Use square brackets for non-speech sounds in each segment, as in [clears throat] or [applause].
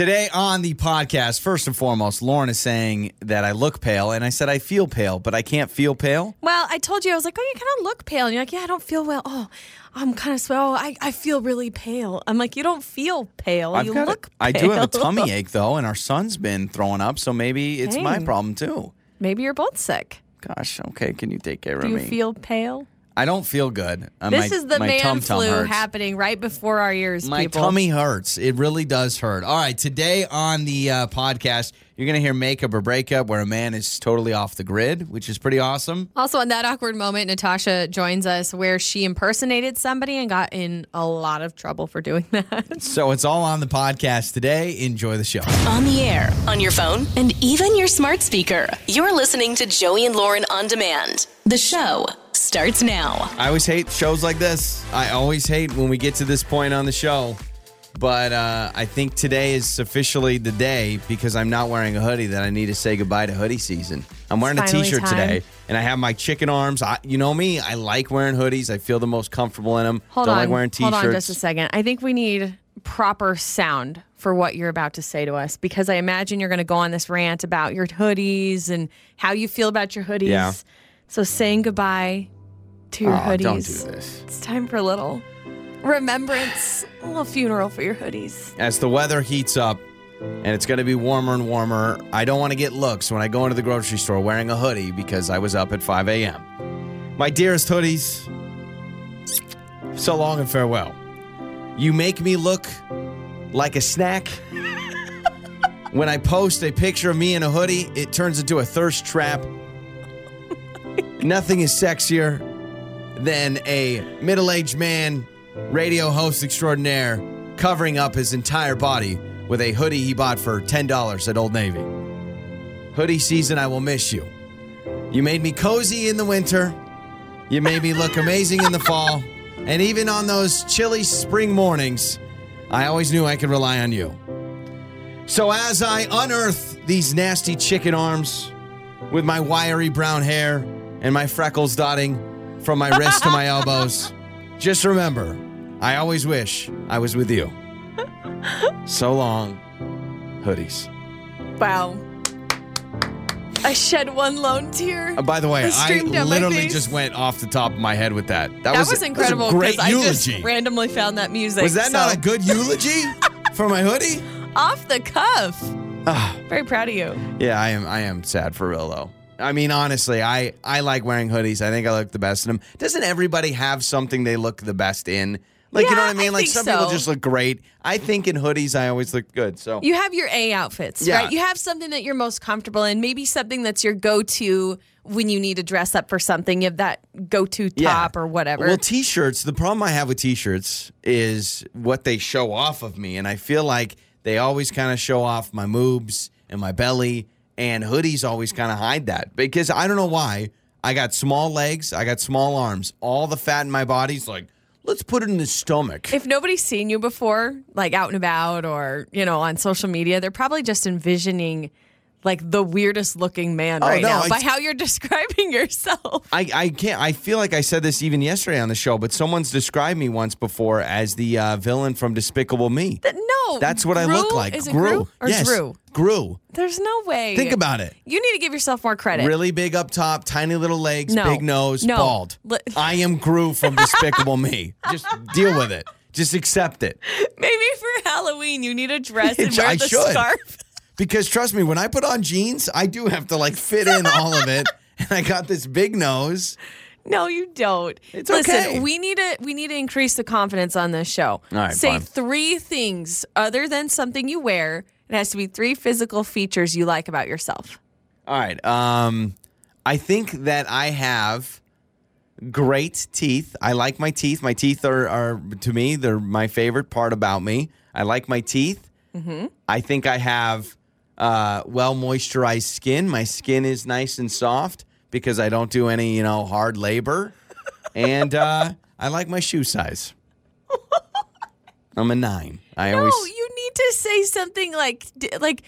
Today on the podcast, first and foremost, Lauren is saying that I look pale, and I said I feel pale, but I can't feel pale. Well, I told you I was like, oh, you kind of look pale, and you're like, yeah, I don't feel well. Oh, I'm kind of swell. Oh, I, I feel really pale. I'm like, you don't feel pale. I've you a- look. I do have a tummy ache [laughs] though, and our son's been throwing up, so maybe it's my problem too. Maybe you're both sick. Gosh, okay, can you take care Do of me? Do you feel pale? I don't feel good. Uh, This my- is the man tum-tum flu hurts. happening right before our ears. My people. tummy hurts. It really does hurt. All right, today on the uh, podcast, you're going to hear makeup or breakup where a man is totally off the grid, which is pretty awesome. Also, in that awkward moment, Natasha joins us where she impersonated somebody and got in a lot of trouble for doing [laughs] that. So it's all on the podcast today. Enjoy the show. On the air, on your phone, and even your smart speaker. You're listening to Joey and Lauren on demand. The show starts now. I always hate shows like this. I always hate when we get to this point on the show. But uh, I think today is officially the day because I'm not wearing a hoodie that I need to say goodbye to hoodie season. I'm wearing a t-shirt time. today, and I have my chicken arms. I, you know me, I like wearing hoodies. I feel the most comfortable in them. Hold Don't on. like wearing t-shirts. Hold on just a second. I think we need proper sound for what you're about to say to us because I imagine you're going to go on this rant about your hoodies and how you feel about your hoodies. Yeah. So saying goodbye to your Oh, hoodies. don't do this. It's time for a little remembrance, a little funeral for your hoodies. As the weather heats up and it's going to be warmer and warmer, I don't want to get looks when I go into the grocery store wearing a hoodie because I was up at 5 a.m. My dearest hoodies, so long and farewell. You make me look like a snack. [laughs] when I post a picture of me in a hoodie, it turns into a thirst trap. Nothing is sexier than a middle aged man, radio host extraordinaire, covering up his entire body with a hoodie he bought for $10 at Old Navy. Hoodie season, I will miss you. You made me cozy in the winter. You made me look amazing in the fall. And even on those chilly spring mornings, I always knew I could rely on you. So as I unearth these nasty chicken arms with my wiry brown hair and my freckles dotting from my wrist to my [laughs] elbows, just remember, I always wish I was with you. [laughs] So long, hoodies. Wow. I shed one lone tear. Uh, by the way, I streamed down my literally just went off the top of my head with that. That, that was, was, incredible That was great I just eulogy. randomly found that music. was that so- not a good eulogy [laughs] for my hoodie? off the cuff? Ah. Very proud of you. Yeah, I am. I am sad for real though. I mean, honestly, I I like wearing hoodies. I think I look the best in them. Doesn't everybody have something they look the best in? Like, you know what I mean? I like, some people just look great. I think in hoodies, I always look good. So, You have your A outfits, Yeah. right? You have something that you're most comfortable in, maybe something that's your go to when you need to dress up for something. You have that go to Yeah. top or whatever. Well, t-shirts. The problem I have with t-shirts is what they show off of me, and I feel like they always kind of show off my moobs and my belly, and hoodies always kind of hide that because I don't know why. I got small legs, I got small arms, all the fat in my body's like, let's put it in the stomach. if nobody's seen you before, like out and about or, you know, on social media, they're probably just envisioning like the weirdest looking man Oh, right no, now by how you're [laughs] describing yourself. I, I can't. I feel like I said this even yesterday on the show, but someone's described me once before as the uh, villain from Despicable Me. No. That's what I look like. Is it Gru. Gru or yes. Drew? Gru. There's no way. Think about it. You need to give yourself more credit. Really big up top, tiny little legs, No. big nose, No. bald. I am Gru from Despicable Me. Just deal with it. Just accept it. [laughs] Maybe for Halloween you need a dress and [laughs] wear I the should. scarf. Because trust me, when I put on jeans, I do have to like fit in all of it. [laughs] And I got this big nose. No, you don't. It's Listen, okay. we need to we need to increase the confidence on this show. All right, Say fine. three things other than something you wear. It has to be three physical features you like about yourself. All right. Um, I think that I have great teeth. I like my teeth. My teeth are, are to me, they're my favorite part about me. I like my teeth. Mm-hmm. I think I have uh, well moisturized skin. My skin is nice and soft because I don't do any, you know, hard labor. and uh, I like my shoe size. I'm a nine. I No, always. you need to say something like like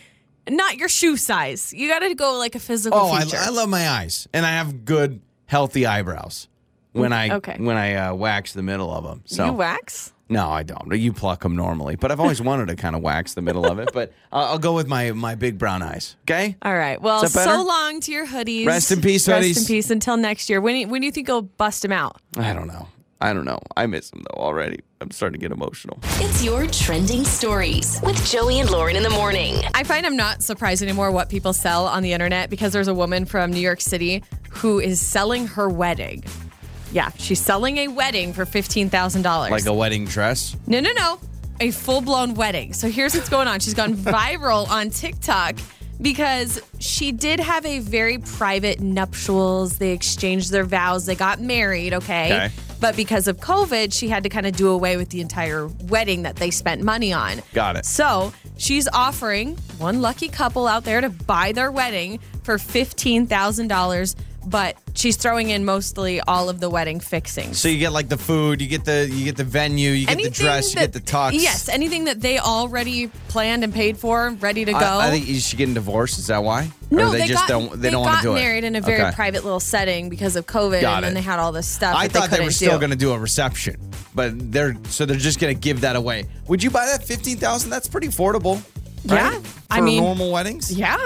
not your shoe size. You got to go like a physical Oh, I. I love my eyes, and I have good, healthy eyebrows when I okay. when I uh, wax the middle of them. So you wax? No, I don't. You pluck them normally, but I've always [laughs] wanted to kind of wax the middle of it. But I'll, I'll go with my my big brown eyes. Okay. All right. Well, Is that better? so long to your hoodies. Rest in peace, Rest hoodies. Rest in peace until next year. When, do you- when do you think you'll bust them out? I don't know. I don't know. I miss them though already. I'm starting to get emotional. It's your trending stories with Joey and Lauren in the morning. I find I'm not surprised anymore what people sell on the internet because there's a woman from New York City who is selling her wedding. Yeah, she's selling a wedding for $15,000. Like a wedding dress. No, no, no. A full blown wedding. So here's what's going on. She's gone [laughs] viral on TikTok because she did have a very private nuptials. They exchanged their vows. They got married, okay? Okay. But because of COVID, she had to kind of do away with the entire wedding that they spent money on. Got it. So she's offering one lucky couple out there to buy their wedding for $15,000, but she's throwing in mostly all of the wedding fixings. So you get like the food, you get the you get the venue, you get the dress, you get the tux. Yes, anything that they already planned and paid for, ready to go. I, I think is she getting divorced? Is that why? no, or they, just got, don't. They, don't want to do it. married in a very Okay. private little setting because of COVID, Got and then they had all this stuff. I that thought they, they, were still going to do a reception, but they're so they're just going to give that away. Would you buy that fifteen thousand? That's pretty affordable. Yeah, right? I mean- normal weddings. Yeah,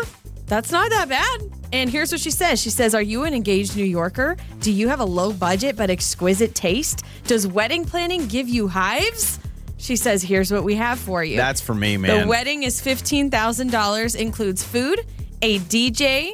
that's not that bad. And here's what she says. She says, Are you an engaged New Yorker? Do you have a low budget but exquisite taste? Does wedding planning give you hives? She says, Here's what we have for you. That's for me, man. The wedding is $15,000, includes food, a DJ,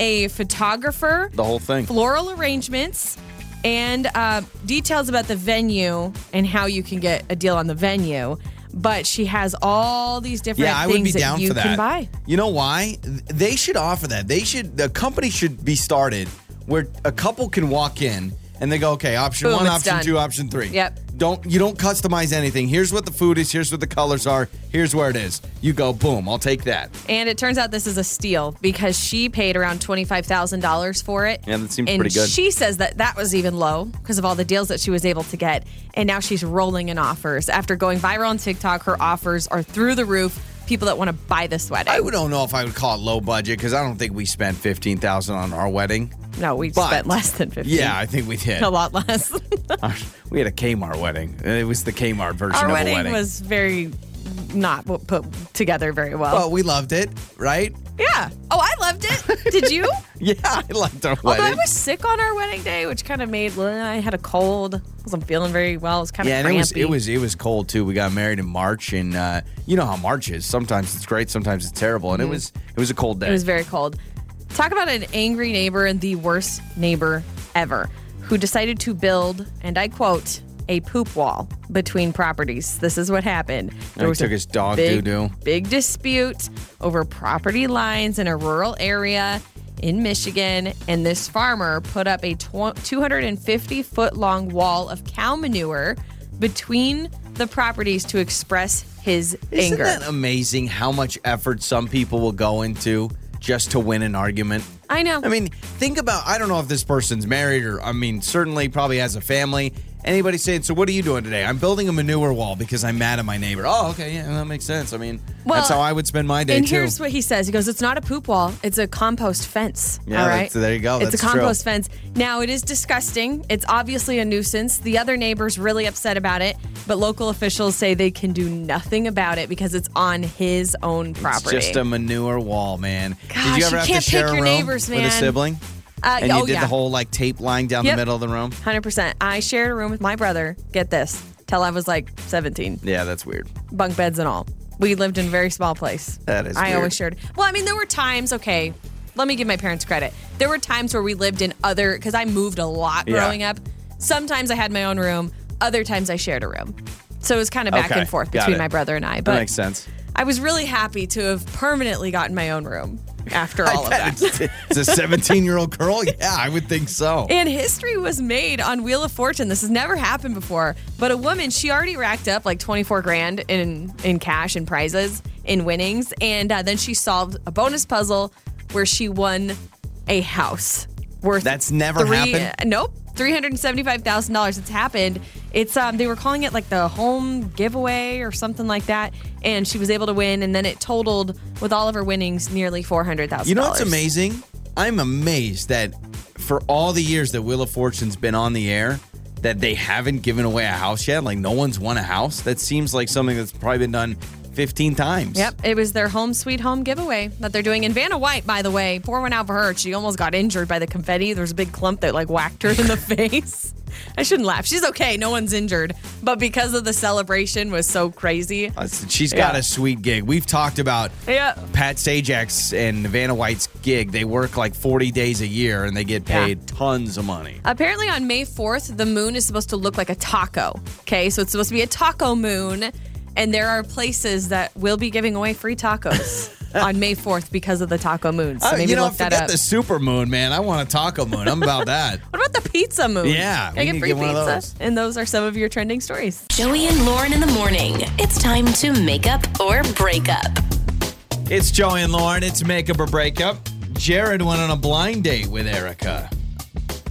a photographer, The whole thing. floral arrangements, and uh, details about the venue and how you can get a deal on the venue. But she has all these different Yeah, I would things be down that you for that. can buy. You know why? They should offer that. They should. The company should be started where a couple can walk in and they go, okay, option Boom, one, it's option done. two, option three. Yep. Don't you don't customize anything. Here's what the food is. Here's what the colors are. Here's where it is. You go, boom. I'll take that. And it turns out this is a steal because she paid around $25,000 for it. Yeah, that seems and pretty good. She says that that was even low because of all the deals that she was able to get. And now she's rolling in offers. After going viral on TikTok, her offers are through the roof. People that want to buy this wedding. I don't know if I would call it low budget because I don't think we spent fifteen thousand on our wedding. no, we But- spent less than 50 Yeah, I think we did. A lot less. [laughs] We had a Kmart wedding. It was the Kmart version Our of wedding, a wedding. was very not put together very well. well, we loved it, right? yeah. Oh, I loved it. Did you? [laughs] Yeah, I liked our Although I was sick on our wedding day, which kind of made well and I had a cold. wasn't feeling very well. It was kind of Yeah, and it was it was it was cold too. We got married in March, and uh, you know how March is. Sometimes it's great, sometimes it's terrible, and it was it was a cold day. Mm-hmm. It was very cold. Talk about an angry neighbor and the worst neighbor ever, who decided to build, and I quote, a poop wall between properties. This is what happened. he a took his dog big, doo-doo. Big dispute over property lines in a rural area in Michigan, and this farmer put up a 250 foot long wall of cow manure between the properties to express his Isn't anger. that amazing how much effort some people will go into just to win an argument? I know. I mean, think about I don't know if this person's married or I mean, certainly probably has a family. Anybody saying, so what are you doing today? I'm building a manure wall because I'm mad at my neighbor. Oh, okay, yeah, that makes sense. I mean, Well, that's how I would spend my day And too. here's what he says. He goes, "It's not a poop wall. It's a compost fence." Yeah, all right. so there you go. It's a true. compost fence. Now it is disgusting. It's obviously a nuisance. The other neighbors really upset about it, but local officials say they can do nothing about it because it's on his own property. It's just a manure wall, man. did Gosh, you you ever have can't to share a your room neighbors, with a sibling? Uh, And you oh did yeah, the whole like tape line down Yep. the middle of the room? hundred percent. I shared a room with my brother. Get this, till I was like seventeen, Yeah, that's weird. bunk beds and all. We lived in a very small place. That is I weird. always shared. Well, I mean, there were times. Okay, let me give my parents credit. There were times where we lived in other because I moved a lot Yeah. growing up. Sometimes I had my own room. Other times I shared a room. So it was kind of back Okay, and forth between my brother and I. But That makes sense. I was really happy to have permanently gotten my own room after [laughs] all of that. it's a 17 year old girl? [laughs] Yeah, I would think so. And history was made on Wheel of Fortune. This has never happened before. But a woman, she already racked up like 24 grand in in cash and prizes in winnings, and uh, then she solved a bonus puzzle where she won a house worth. That's never three, happened? Nope, three hundred seventy-five thousand dollars. It's happened. It's um they were calling it like the home giveaway or something like that, and she was able to win, and then it totaled with all of her winnings nearly four hundred thousand. You know what's amazing? I'm amazed that for all the years that Wheel of Fortune's been on the air, that they haven't given away a house yet. Like no one's won a house. That seems like something that's probably been done 15 times. Yep, it was their home sweet home giveaway that they're doing. And Vanna White, by the way, pour one out for her. She almost got injured by the confetti. There's a big clump that like whacked her in the [laughs] face. I shouldn't laugh. She's okay. No one's injured. But because of the celebration was so crazy. Uh, She's got Yeah. a sweet gig. We've talked about Yeah. Pat Sajak and Vanna White's gig. They work like 40 days a year and they get Yeah. paid tons of money. Apparently on May 4th, the moon is supposed to look like a taco. Okay, so it's supposed to be a taco moon. And there are places that will be giving away free tacos [laughs] on May 4th because of the taco moon. So Uh, maybe you know, look that forget up. the super moon, man. I want a taco moon. I'm about that. [laughs] What about the pizza moon? Yeah, Can I get free get pizza? those. And those are some of your trending stories. Joey and Lauren in the morning. It's time to make up or break up. It's Joey and Lauren. It's make up or break up. Jared went on a blind date with Erica.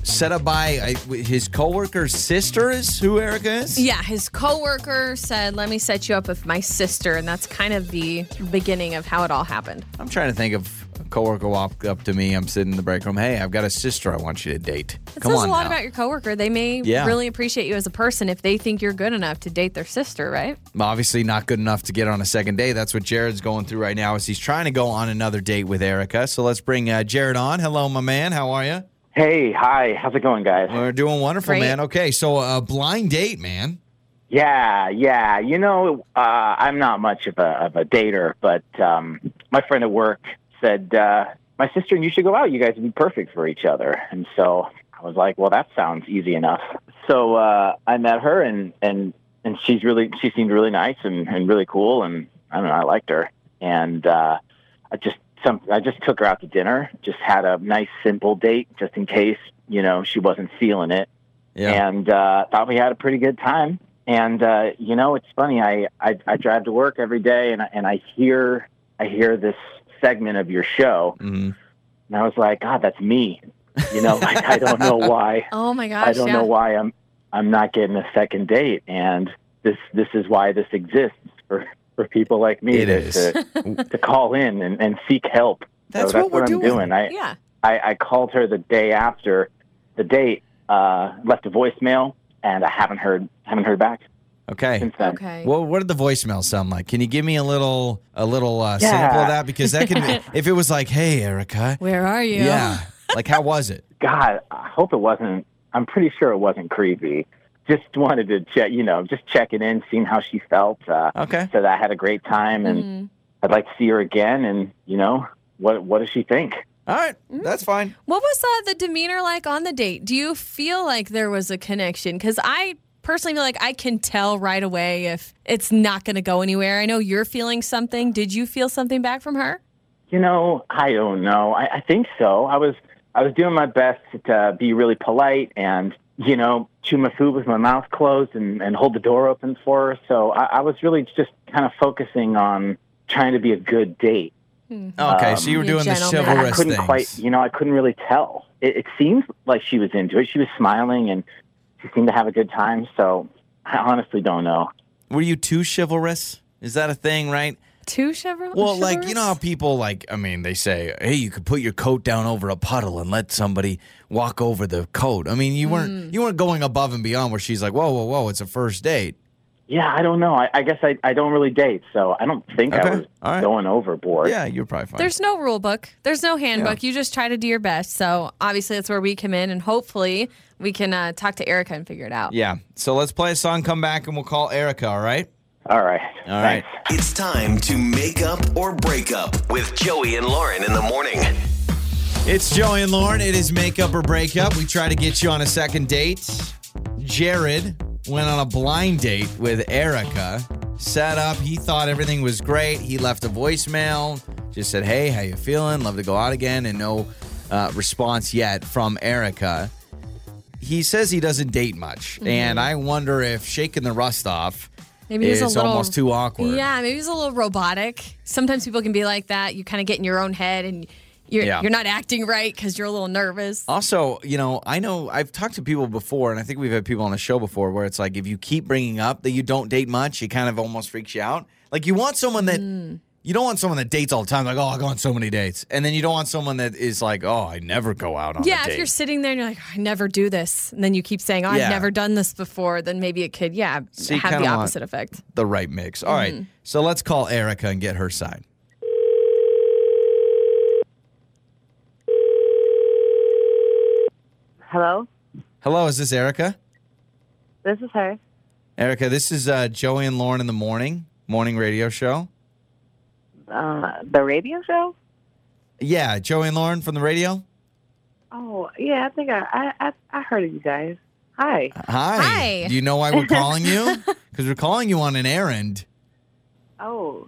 Set up by I, his coworker's sister is who Erica is? Yeah, his coworker said, "Let me set you up with my sister," and that's kind of the beginning of how it all happened. I'm trying to think of a coworker walked up to me. I'm sitting in the break room. Hey, I've got a sister I want you to date. It Come says on a lot now. about your coworker. They may Yeah. really appreciate you as a person if they think you're good enough to date their sister, right? Obviously not good enough to get on a second date. That's what Jared's going through right now. Is he's trying to go on another date with Erica. So let's bring uh, Jared on. Hello, my man. How are you? Hey, hi. How's it going, guys? We're doing wonderful, Great. man. Okay, so a uh, blind date, man. Yeah, yeah. You know, uh, I'm not much of a of a dater, but um, my friend at work said uh, my sister and you should go out. You guys would be perfect for each other. And so I was like, well, that sounds easy enough. So uh, I met her, and and and she's really she seemed really nice and and really cool, and I don't know, I liked her, and uh, I just some I just took her out to dinner. Just had a nice simple date, just in case you know she wasn't feeling it. Yeah. and uh, thought we had a pretty good time. And uh, you know, it's funny. I, I I drive to work every day, and I, and I hear I hear this segment of your show, Mhm. and I was like, God, that's me. You know, [laughs] I, I don't know why. Oh my gosh! I don't yeah. know why I'm I'm not getting a second date, and this this is why this exists for for people like me It to, is. to to call in and, and seek help. That's so that's what we're I'm doing. doing. I, Yeah. I, I called her the day after the date, uh, left a voicemail, and I haven't heard haven't heard back Okay. since then. Okay. Well, what did the voicemail sound like? Can you give me a little a little uh, Yeah. sample of that? Because that can, [laughs] if it was like, "Hey, Erica," Where are you? yeah, like how was it? God, I hope it wasn't. I'm pretty sure it wasn't creepy. Just wanted to check, you know, just checking in, seeing how she felt. Uh, Okay. said I had a great time, and Mhm. I'd like to see her again. And you know, what what does she think? All right, Mm. that's fine. What was uh, the demeanor like on the date? Do you feel like there was a connection? Because I personally feel like I can tell right away if it's not going to go anywhere. I know you're feeling something. Did you feel something back from her? You know, I don't know. I, I think so. I was I was doing my best to be really polite and you know chew my food with my mouth closed and, and hold the door open for her. So I, I was really just kind of focusing on trying to be a good date. Hmm. Okay, so you were um, You're doing the gentleman. I couldn't things. quite, you know, I couldn't really tell. It, it seemed like she was into it. She was smiling and she seemed to have a good time. So I honestly don't know. Were you too chivalrous? Is that a thing, right? Two Chevrolet? Well, like you know how people like. I mean, they say, "Hey, you could put your coat down over a puddle and let somebody walk over the coat." I mean, you Mm. weren't you weren't going above and beyond where she's like, "Whoa, whoa, whoa! It's a first date." Yeah, I don't know. I, I guess I, I don't really date, so I don't think Okay. I was All right. going overboard. Yeah, you're probably fine. There's no rule book. There's no handbook. You just try to do your best. So obviously that's where we come in, and hopefully we can uh, talk to Erica and figure it out. yeah. So let's play a song, come back, and we'll call Erica. All right. All right. All right. Thanks. It's time to make up or break up with Joey and Lauren in the morning. It's Joey and Lauren. It is make up or break up. We try to get you on a second date. Jared went on a blind date with Erica. Set up. He thought everything was great. He left a voicemail. Just said, "Hey, how you feeling? Love to go out again." And no uh, response yet from Erica. He says he doesn't date much, and I wonder if shaking the rust off Maybe he's a little almost too awkward. Yeah, maybe he's a little robotic. Sometimes people can be like that. You kind of get in your own head and you're Yeah. you're not acting right because you're a little nervous. Also, you know, I know I've talked to people before, and I think we've had people on the show before where it's like if you keep bringing up that you don't date much, it kind of almost freaks you out. Like you want someone that mm. You don't want someone that dates all the time, like, oh, I go on so many dates. And then you don't want someone that is like, oh, I never go out on a Yeah, if you're sitting there and you're like, I never do this, and then you keep saying, oh, Yeah. I've never done this before, then maybe it could, yeah, So you have the kinda want- opposite effect. the right mix. All right, So let's call Erica and get her side. Hello, Hello, is this Erica? this is her. Erica, this is uh, Joey and Lauren in the morning, morning radio show. Uh, the radio show? Yeah, Joey and Lauren from the radio. Oh, yeah. I think I I I, I heard of you guys. Hi. Hi. Hi. Do you know why we're calling you? [laughs] Because we're calling you on an errand. Oh,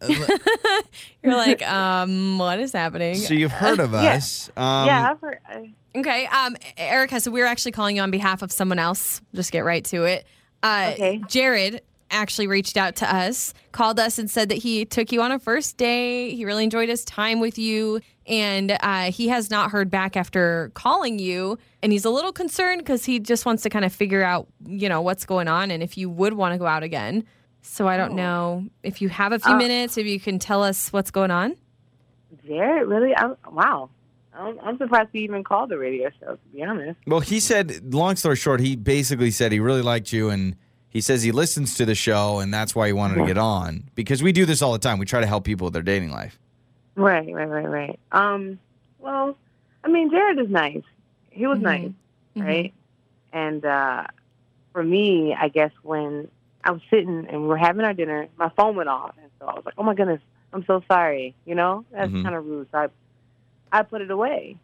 [laughs] You're like, um, what is happening? So you've heard of [laughs] Yeah. us. Um, yeah. I've heard. I, Okay, um, Erica, so we're actually calling you on behalf of someone else. Just get right to it. Uh, Okay. Jared actually reached out to us, called us, and said that he took you on a first date. He really enjoyed his time with you, and uh, he has not heard back after calling you. And he's a little concerned because he just wants to kind of figure out, you know, what's going on and if you would want to go out again. So I don't know if you have a few Uh, minutes, if you can tell us what's going on. Jared, really? I'm, wow. I'm, I'm surprised he even called the radio show. To be honest. Well, he said, long story short, he basically said he really liked you and he says he listens to the show and that's why he wanted to get on. Because we do this all the time. We try to help people with their dating life. Right, right, right, right. Um. Well, I mean, Jared is nice. He was Mhm. nice, Mhm. right? And uh, for me, I guess when I was sitting and we were having our dinner, my phone went off, and so I was like, "Oh my goodness, I'm so sorry." You know, that's Mhm. kind of rude. So I, I put it away.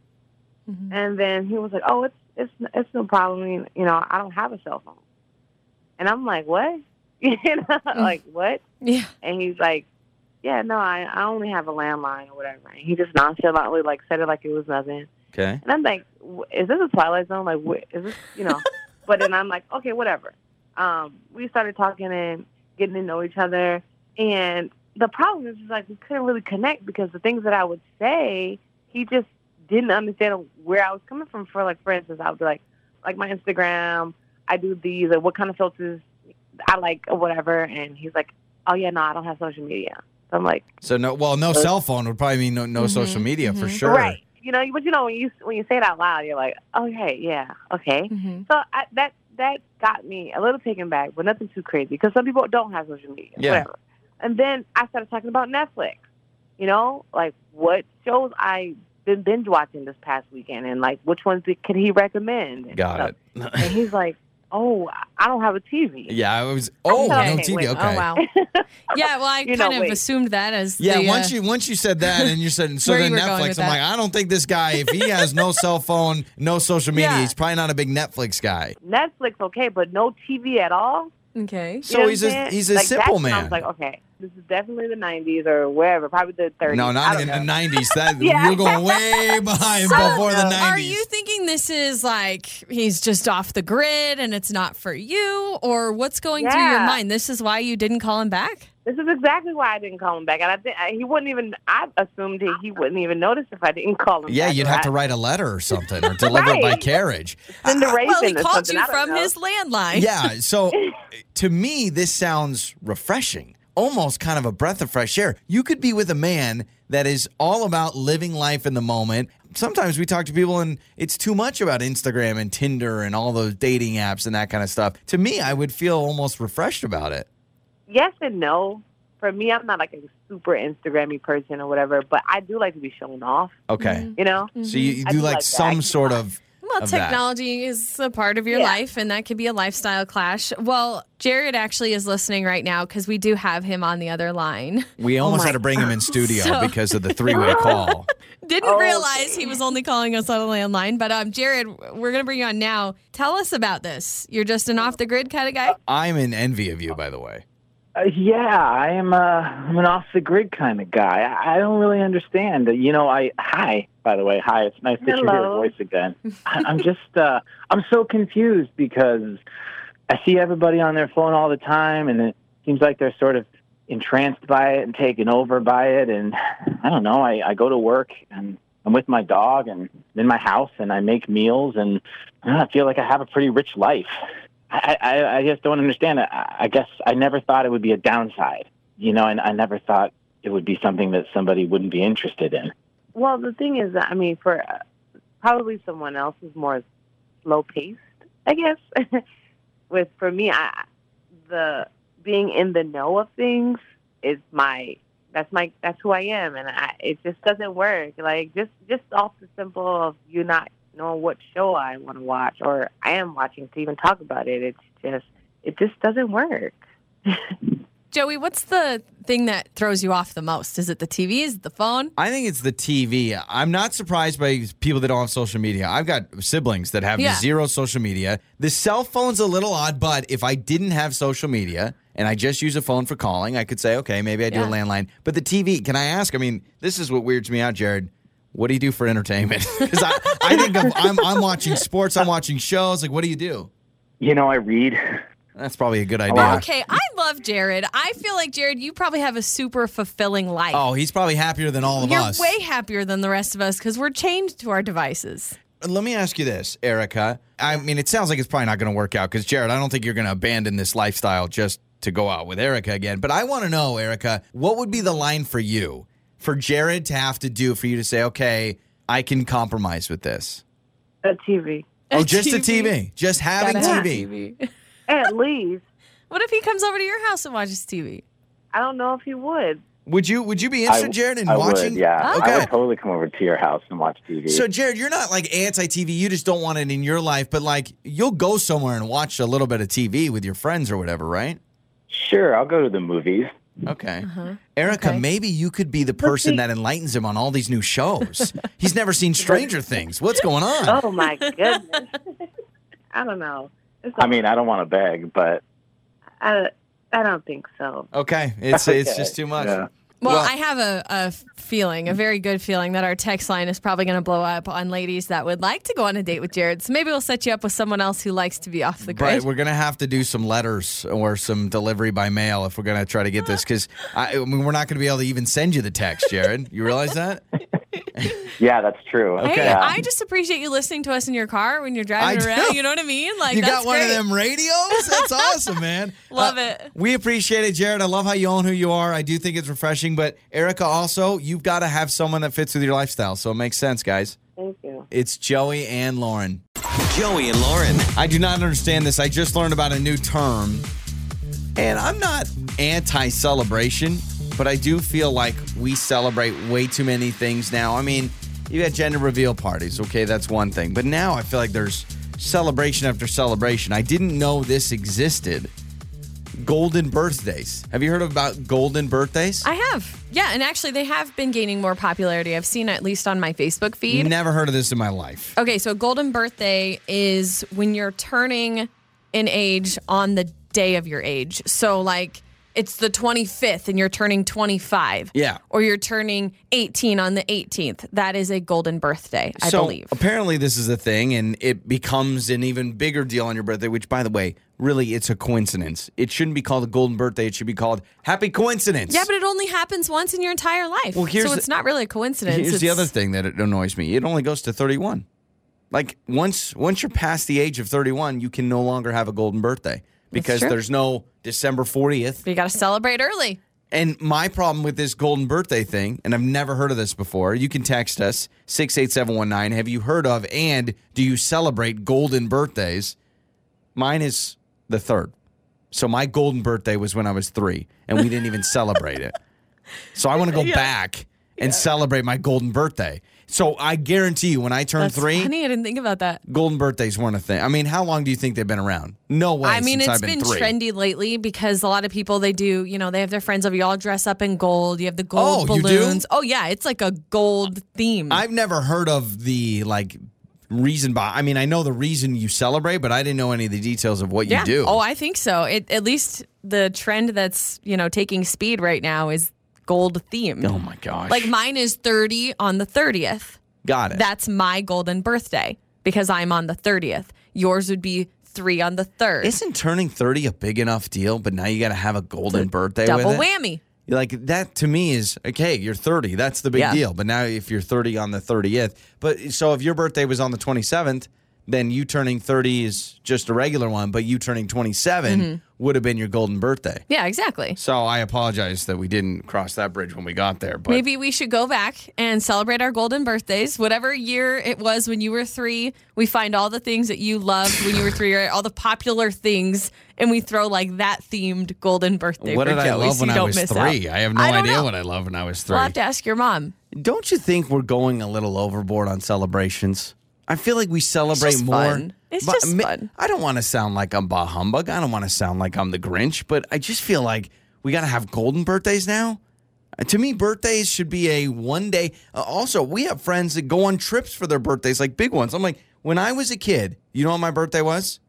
Mhm. And then he was like, "Oh, it's it's it's no problem. You know, I don't have a cell phone." And I'm like, "What?" [laughs] you know, like what? Yeah. And he's like, "Yeah, no, I I only have a landline or whatever." And he just nonchalantly like said it like it was nothing. Okay. And I'm like, "W- "Is this a Twilight Zone? Like, wh- is this you know?" [laughs] but then I'm like, "Okay, whatever." Um, we started talking and getting to know each other, and the problem is, is like we couldn't really connect because the things that I would say, he just didn't understand where I was coming from. For like, for instance, I would be like, like my Instagram, I do these, or what kind of filters I like, or whatever, and he's like, "Oh yeah, no, I don't have social media." So I'm like, So no, well, no cell phone would probably mean no, no Mhm, social media for mhm. sure. right, you know, but you know when you when you say it out loud, you're like, "Okay, yeah, okay." Mhm. So I, that that got me a little taken back, but nothing too crazy because some people don't have social media, Yeah. whatever. And then I started talking about Netflix. You know, like what shows I've been binge watching this past weekend, and like which ones did, can he recommend? and Got stuff. it. [laughs] And he's like, "Oh, I don't have a TV." yeah, I was. Oh, Okay, no TV. wait. Okay. Oh wow. [laughs] Yeah, well, I [laughs] You kind know, of wait. assumed that as Yeah, the, once uh, you once you said that and you said [laughs] so then you were going Netflix, I'm that. like, I don't think this guy, if he has no cell phone, no social media, Yeah. he's probably not a big Netflix guy. Netflix, okay, but no TV at all. Okay. You So know he's a saying? he's a like, simple that's when I man. was like, okay, this is definitely the '90s or wherever, probably the '30s. no, I not don't in the know. know. That [laughs] Yeah. you're going way behind [laughs] I don't before the 90s. Are you thinking this is like he's just off the grid and it's not for you, or what's going through your mind? This is why you didn't call him back. This is exactly why I didn't call him back, and I think he wouldn't even. I assumed he, he wouldn't even notice if I didn't call him. yeah, back, you'd have I- to write a letter or something or [laughs] deliver it by Right. carriage. Send a raisin well, he called you from know. his landline. Yeah, so [laughs] to me, this sounds refreshing. Almost kind of a breath of fresh air. You could be with a man that is all about living life in the moment. Sometimes we talk to people and it's too much about Instagram and Tinder and all those dating apps and that kind of stuff. To me, I would feel almost refreshed about it. Yes and no. For me, I'm not like a super Instagrammy person or whatever, but I do like to be shown off. Okay. Mm-hmm. You know, mm-hmm. So you, you do do like like some sort of. Well, of technology is a part of your Yeah. life, and that could be a lifestyle clash. Well, Jared actually is listening right now because we do have him on the other line. We oh almost my had to bring him in [laughs] studio So- because of the three way [laughs] call. Didn't Oh, realize he was only calling us on a landline. But um, Jared, we're gonna bring you on now. Tell us about this. You're just an mm. off the grid kind of guy. I'm in envy of you, by the way. Uh, yeah, I am. Uh, I'm an off the grid kind of guy. I, I don't really understand. You know, I hi. By the way, hi. It's nice to hear your voice again. I, I'm just. Uh, I'm so confused because I see everybody on their phone all the time, and it seems like they're sort of entranced by it and taken over by it. And I don't know. I, I go to work and I'm with my dog and in my house, and I make meals, and I feel like I have a pretty rich life. I, I, I just don't understand it. I guess I never thought it would be a downside, you know, and I never thought it would be something that somebody wouldn't be interested in. Well, the thing is that I mean, for uh, probably someone else is more slow paced, I guess. [laughs] With for me, I the being in the know of things is my that's my that's who I am, and I, it just doesn't work. Like just just off the simple of you not knowing what show I want to watch or I am watching to even talk about it. It's just it just doesn't work. [laughs] Joey, what's the thing that throws you off the most? Is it the TV? Is it the phone? I think it's the TV. I'm not surprised by people that don't have social media. I've got siblings that have Yeah. zero social media. The cell phone's a little odd, but if I didn't have social media and I just use a phone for calling, I could say, okay, maybe I do a landline. But the TV, can I ask? I mean, this is what weirds me out, Jared. What do you do for entertainment? [laughs] Because I, I think of, I'm, I'm watching sports, I'm watching shows. Like, what do you do? You know, I read. That's probably a good idea. Well, Okay, I love Jared. I feel like Jared, you probably have a super fulfilling life. Oh, he's probably happier than all of You're us. way happier than the rest of us because we're chained to our devices. Let me ask you this, Erica. I mean, it sounds like it's probably not going to work out because, Jared, I don't think you're going to abandon this lifestyle just to go out with Erica again. But I want to know, Erica, what would be the line for you, for Jared to have to do for you to say, okay, I can compromise with this? A TV, Oh, just a TV. Just having Gotta TV. TV. at least. [laughs] What if he comes over to your house and watches TV? I don't know if he would. Would you Would you be interested, I, Jared, in I watching? Would, yeah, I Okay. would totally come over to your house and watch TV. So, Jared, you're not like anti TV. You just don't want it in your life, but like you'll go somewhere and watch a little bit of TV with your friends or whatever, right? sure, I'll go to the movies. Okay. Uh-huh. Erica, Okay. maybe you could be the person that enlightens him on all these new shows. [laughs] He's never seen Stranger Things. What's going on? Oh my goodness. [laughs] I don't know. It's I mean, I don't want to beg, but I, I don't think so. Okay. It's it's just too much. Yeah. Well, Well- I have a, a feeling, a very good feeling, that our text line is probably going to blow up on ladies that would like to go on a date with Jared. So maybe we'll set you up with someone else who likes to be off the grid. we're gonna have to do some letters or some delivery by mail if we're gonna try to get this because I, I mean we're not gonna be able to even send you the text, Jared. You realize that? [laughs] yeah, that's true. Hey, Yeah. I just appreciate you listening to us in your car when you're driving I around. do. You know what I mean? Like you that's got one great. of them radios? That's [laughs] awesome, man. [laughs] Uh, Love it. We appreciate it, Jared. I love how you own who you are. I do think it's refreshing. But Erica, also, you've got to have someone that fits with your lifestyle. So it makes sense, guys. Thank you. It's Joey and Lauren. Joey and Lauren. I do not understand this. I just learned about a new term. And I'm not anti celebration, but I do feel like we celebrate way too many things now. I mean, you got gender reveal parties. Okay, that's one thing. But now I feel like there's celebration after celebration. I didn't know this existed. Golden birthdays. Have you heard about golden birthdays? I have. Yeah, and actually they have been gaining more popularity. I've seen at least on my Facebook feed. Never heard of this in my life. Okay, so golden birthday is when you're turning an age on the day of your age. So like it's the 25th and you're turning 25. Yeah. Or you're turning 18 on the 18th. That is a golden birthday, I so believe. apparently this is a thing and it becomes an even bigger deal on your birthday which by the way really it's a coincidence it shouldn't be called a golden birthday it should be called happy coincidence Yeah, but it only happens once in your entire life. Well, here's so the- it's not really a coincidence. here's the other thing that it annoys me it only goes to 31 like once once you're past the age of 31 you can no longer have a golden birthday because there's no december 40th You got to celebrate early. And my problem with this golden birthday thing, and I've never heard of this before, you can text us 68719. Have you heard of and do you celebrate golden birthdays? Mine is the third. So my golden birthday was when I was three, and we didn't even [laughs] celebrate it. So I want to go back and celebrate my golden birthday. So I guarantee you, when I turn That's three, funny. I didn't think about that. golden birthdays weren't a thing. I mean, how long do you think they've been around? No way. I mean, it's been, been trendy lately because a lot of people they do, you know, they have their friends over. You all dress up in gold. You have the gold Oh, balloons. Oh yeah, it's like a gold theme. I've never heard of the like reason by. I mean, I know the reason you celebrate, but I didn't know any of the details of what yeah. you do. Oh, I think so. It, at least the trend that's you know taking speed right now is gold themed. Oh my gosh! Like mine is thirty on the thirtieth. got it. That's my golden birthday because I'm on the thirtieth. Yours would be three on the third. Isn't turning thirty a big enough deal? But now you got to have a golden birthday. Double with it? whammy. Like that to me is okay. You're 30. That's the big Yeah. deal. But now if you're 30 on the 30th, but so if your birthday was on the 27th, then you turning 30 is just a regular one, but you turning 27 mm-hmm. would have been your golden birthday. Yeah, exactly. So I apologize that we didn't cross that bridge when we got there. But Maybe we should go back and celebrate our golden birthdays. Whatever year it was when you were three, we find all the things that you loved when you were three, or all the popular things, and we throw like that themed golden birthday. what did I love when I was three? out. I have no I idea know. what I loved when I was 3 We'll have to ask your mom. Don't you think we're going a little overboard on celebrations? I feel like we celebrate just more. fun. It's but just fun. I don't want to sound like I'm bah humbug. I don't want to sound like I'm the Grinch, but I just feel like we got to have golden birthdays now. Uh, To me, birthdays should be a one day. Uh, also, we have friends that go on trips for their birthdays, like big ones. I'm like, when I was a kid, you know what my birthday was?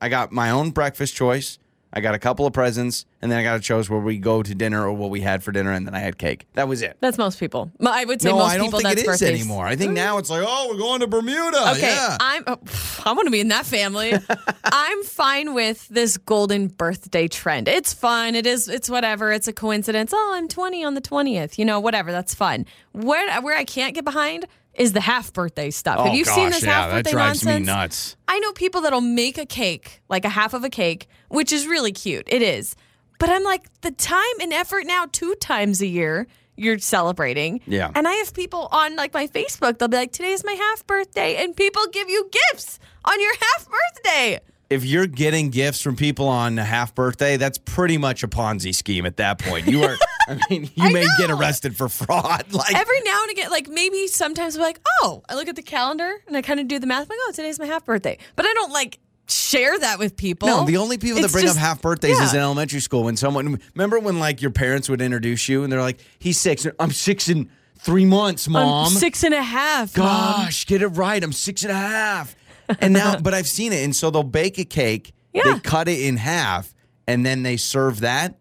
I got my own breakfast choice. I got a couple of presents, and then I got a choice where we go to dinner or what we had for dinner, and then I had cake. That was it. That's most people. I would say No, most I don't people think that's it is birthdays. anymore. I think now it's like, oh, we're going to Bermuda. Okay, Yeah. I'm. Oh, I want to be in that family. [laughs] I'm fine with this golden birthday trend. It's fun. It is. It's whatever. It's a coincidence. Oh, I'm 20 on the 20th. You know, whatever. That's fun. Where where I can't get behind is the half birthday stuff. oh, Have you gosh, seen this yeah, half that birthday drives nonsense? me nuts. I know people that'll make a cake, like a half of a cake, which is really cute. It is. But I'm like, the time and effort now, two times a year, you're celebrating. Yeah. And I have people on like my Facebook, they'll be like, today's my half birthday. And people give you gifts on your half birthday. If you're getting gifts from people on a half birthday, that's pretty much a Ponzi scheme at that point. You are, [laughs] I mean, you I may get arrested for fraud. [laughs] Like, Every now and again, like maybe sometimes we're like, oh, I look at the calendar and I kind of do the math. I'm like, oh, today's my half birthday. But I don't like share that with people. No, the only people that bring just- up half birthdays is in elementary school. When someone remember when like your parents would introduce you and they're like, "He's six. I'm six in three months, mom." I'm six and a half. Mom. Gosh, get it right. I'm six and a half. And now, [laughs] but I've seen it. And so they'll bake a cake, Yeah. they cut it in half, and then they serve that.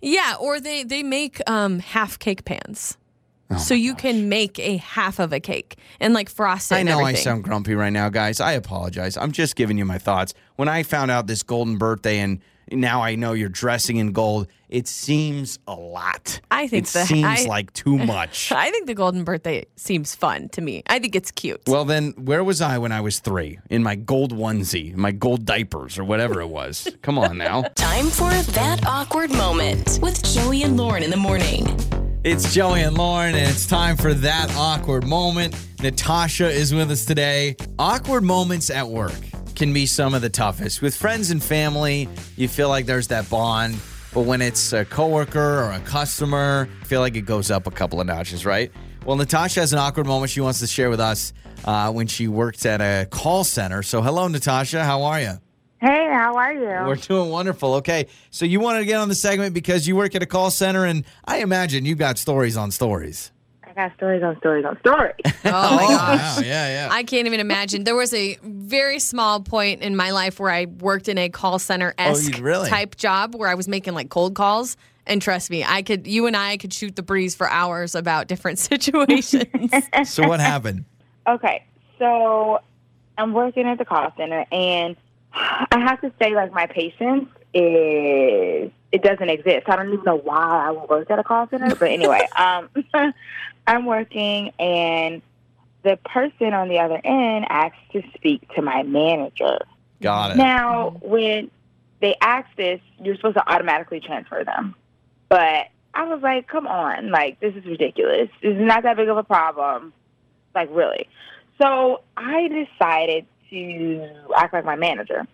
Yeah, or they they make um half cake pans. Oh so you can make a half of a cake and like frost it. I know I sound grumpy right now, guys. I apologize. I'm just giving you my thoughts. When I found out this golden birthday and now I know you're dressing in gold, it seems a lot. I think it the- seems I- like too [laughs] much. I think the golden birthday seems fun to me. I think it's cute. Well, then, where was I when I was three? In my gold onesie, my gold diapers, or whatever it was. [laughs] Come on now. Time for that awkward moment with Joey and Lauren in the morning. It's Joey and Lauren, and it's time for that awkward moment. Natasha is with us today. Awkward moments at work can be some of the toughest. With friends and family, you feel like there's that bond. But when it's a coworker or a customer, I feel like it goes up a couple of notches, right? Well, Natasha has an awkward moment she wants to share with us uh, when she worked at a call center. So, hello, Natasha. How are you? Hey, how are you? We're doing wonderful. Okay. So you wanted to get on the segment because you work at a call center, and I imagine you've got stories on stories. I got stories on stories on stories. [laughs] Oh my gosh. wow. Yeah, yeah. I can't even imagine. There was a very small point in my life where I worked in a call center esque Oh, you really? type job where I was making like cold calls. And trust me, I could you and I could shoot the breeze for hours about different [laughs] situations. [laughs] so what happened? okay, so I'm working at the call center, and I have to say, like, my patience is it doesn't exist. I don't even know why I would work at a call center, but anyway, um, I'm working, and the person on the other end asks to speak to my manager. Got it. Now, when they ask this, you're supposed to automatically transfer them. But I was like, come on, like, this is ridiculous. This is not that big of a problem. Like, really. So I decided to act like my manager.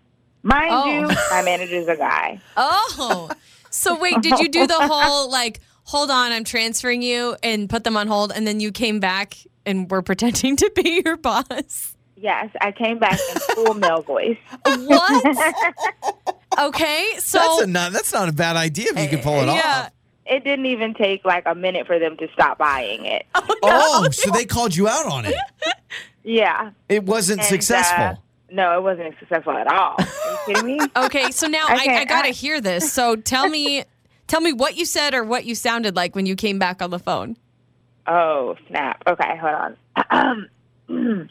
Mind Oh. you, my manager's a guy. [laughs] oh. So wait, did you do the whole like hold on, I'm transferring you and put them on hold and then you came back and were pretending to be your boss? Yes, I came back in full male voice. What? [laughs] Okay, so that's, a not, that's not a bad idea if you can pull it yeah. off. It didn't even take like a minute for them to stop buying it. [laughs] Oh, so they called you out on it. [laughs] Yeah. It wasn't And, uh, successful. no, it wasn't successful at all. Are you kidding me? Okay, so now I, Okay, I gotta I- hear this. So tell me, tell me what you said or what you sounded like when you came back on the phone. Oh, snap. Okay, hold on. [clears throat]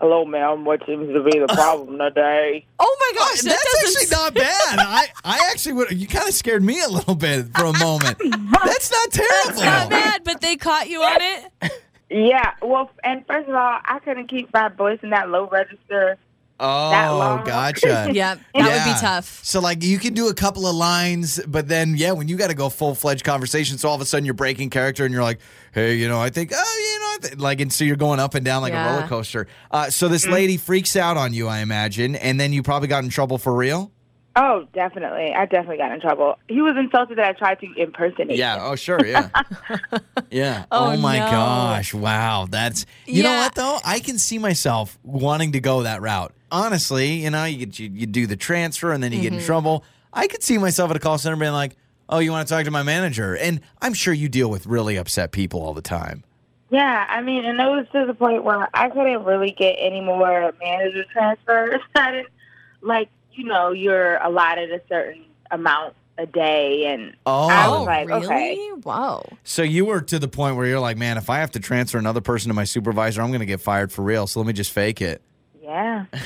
Hello, ma'am. What seems to be the oh. problem today? Oh my oh, gosh, that that's doesn't. actually not bad. [laughs] I, I actually would. You kind of scared me a little bit for a moment. That's not terrible. Not bad, but they caught you on it. Yeah. Well, and first of all, I couldn't keep my voice in that low register. Oh, long. gotcha. [laughs] Yep, that would be tough. So like you can do a couple of lines, but then yeah, when you got to go full fledged conversation, so all of a sudden you're breaking character and you're like, hey, you know, I think, oh, you know, I thi-" like, and so you're going up and down like a roller coaster. Uh, so this lady freaks out on you, I imagine, and then you probably got in trouble for real. Oh, definitely. I definitely got in trouble. He was insulted that I tried to impersonate. Yeah. him. Oh, sure. Yeah. [laughs] yeah. Oh, my no. gosh. Wow. That's you know what though? I can see myself wanting to go that route. Honestly, you know, you you, you do the transfer and then you get Mm-hmm. in trouble. I could see myself at a call center being like, "Oh, you want to talk to my manager?" And I'm sure you deal with really upset people all the time. Yeah, I mean, and it was to the point where I couldn't really get any more manager transfers. [laughs] I didn't, like, you know, you're allotted a certain amount a day, and I Oh. was like, really? okay. Whoa. So you were to the point where you're like, "Man, if I have to transfer another person to my supervisor, I'm going to get fired for real. So let me just fake it." Yeah. [laughs]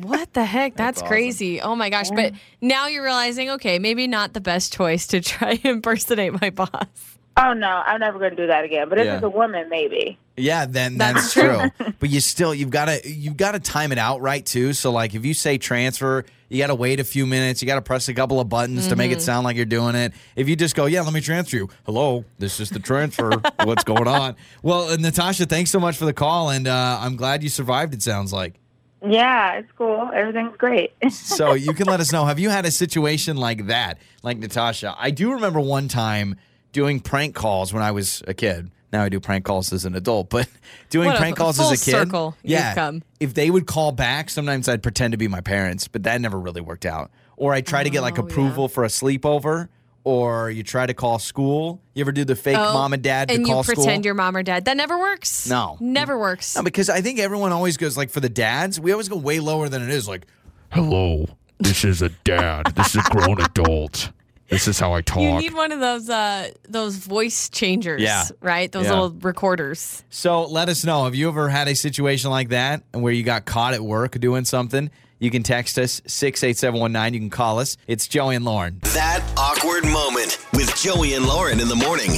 What the heck? [laughs] That's, awesome. crazy. Oh my gosh. But now you're realizing, okay, maybe not the best choice to [laughs] try and impersonate my boss. Oh no, I'm never going to do that again. But if Yeah. it's a woman, maybe. Yeah, then that's, That's true. but you still you've got to you've got to time it out right too. So like if you say transfer, you got to wait a few minutes. You got to press a couple of buttons to make it sound like you're doing it. If you just go, yeah, let me transfer you. Hello, this is the transfer. [laughs] What's going on? Well, uh, Natasha, thanks so much for the call, and uh, I'm glad you survived. It sounds like. Yeah, it's cool. Everything's great. [laughs] So you can let us know. Have you had a situation like that, like Natasha? I do remember one time doing prank calls when I was a kid. Now I do prank calls as an adult, but [laughs] doing What a prank calls full as a kid. circle you've yeah. come. If they would call back, sometimes I'd pretend to be my parents, but that never really worked out. Or I'd try to get like Oh, yeah. approval for a sleepover, or you try to call school. You ever do the fake Oh, mom and dad to and call you pretend school? you're mom or dad. That never works. No. Never works. No, because I think everyone always goes like for the dads, we always go way lower than it is. Like, Hello, this is a dad. This is a grown [laughs] adult. This is how I talk. You need one of those uh those voice changers, Yeah. right? Those Yeah. little recorders. So let us know. Have you ever had a situation like that where you got caught at work doing something? You can text us 68719. You can call us. It's Joey and Lauren. That awkward moment with Joey and Lauren in the morning.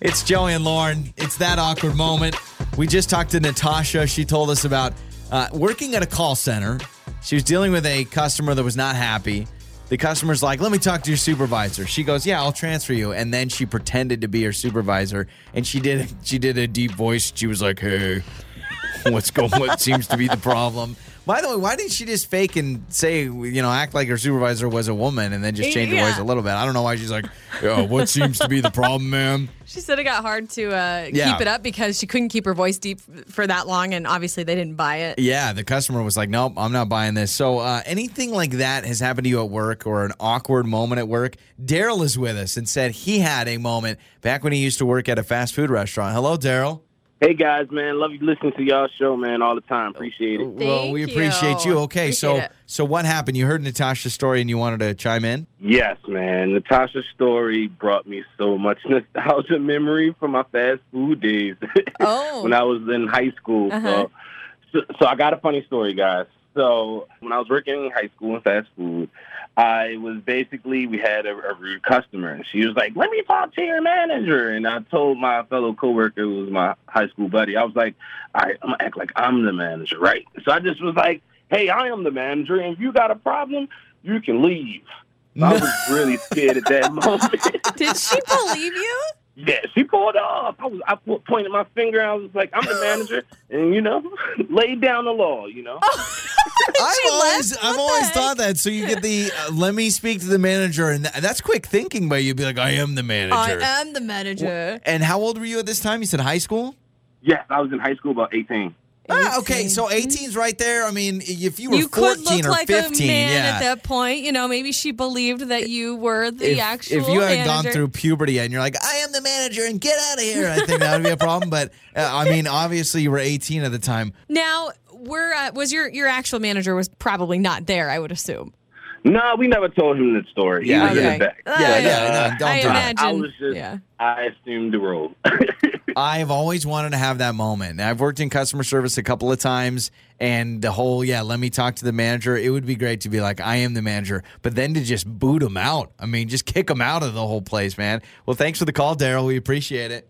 It's Joey and Lauren. It's that awkward moment. We just talked to Natasha. She told us about uh, working at a call center. She was dealing with a customer that was not happy. The customer's like, let me talk to your supervisor. She goes, yeah, I'll transfer you. And then she pretended to be her supervisor, and she did. She did a deep voice. She was like, hey, [laughs] what's going? What seems to be the problem? By the way, why didn't she just fake and say, you know, act like her supervisor was a woman, and then just change her Yeah. voice a little bit? I don't know why she's like, yeah, [laughs] what seems to be the problem, ma'am? She said it got hard to uh, Yeah. keep it up because she couldn't keep her voice deep for that long, and obviously they didn't buy it. Yeah, the customer was like, "Nope, I'm not buying this." So, uh, anything like that has happened to you at work or an awkward moment at work? Daryl is with us and said he had a moment back when he used to work at a fast food restaurant. Hello, Daryl. Hey guys, man, love you listening to y'all show, man, all the time. Appreciate it. well, we appreciate you. you. Okay, so it. so what happened? You heard Natasha's story and you wanted to chime in. Yes, man. Natasha's story brought me so much nostalgia [laughs] memory from my fast food days [laughs] Oh. when I was in high school. Uh-huh. So, so, so I got a funny story, guys. So when I was working in high school in fast food, I was basically we had a, a rude customer, and she was like, "Let me talk to your manager." And I told my fellow coworker, who was my high school buddy, I was like, "All right, I'm gonna act like I'm the manager, right?" So I just was like, "Hey, I am the manager, and if you got a problem, you can leave." I was [laughs] really scared at that moment. Did she believe you? Yeah, she pulled off. I was I pointed my finger. I was like, "I'm the manager," and you know, [laughs] laid down the law. You know. [laughs] I've always? I've always heck? thought that. So you get the uh, let me speak to the manager, and th- that's quick thinking. But you'd be like, I am the manager. I am the manager. and how old were you at this time? You said high school. Yes, I was in high school about 18. Ah, okay, so 18's right there. I mean, if you were You 14 could look or like 15, a man yeah. at that point. You know, maybe she believed that you were the if, actual if you had gone through puberty and you're like, I am the manager and get out of here, I think that would be a problem. But uh, I mean, obviously you were 18 at the time. Now, were uh, was your your actual manager was probably not there? I would assume. No, we never told him the story. Yeah, he was in yeah. back. Uh, Yeah, yeah, no, don't I do imagine. I was just, yeah. I assumed the role. [laughs] I've always wanted to have that moment. I've worked in customer service a couple of times, and the whole, yeah, let me talk to the manager. It would be great to be like, I am the manager, but then to just boot him out. I mean, just kick him out of the whole place, man. Well, thanks for the call, Daryl. We appreciate it.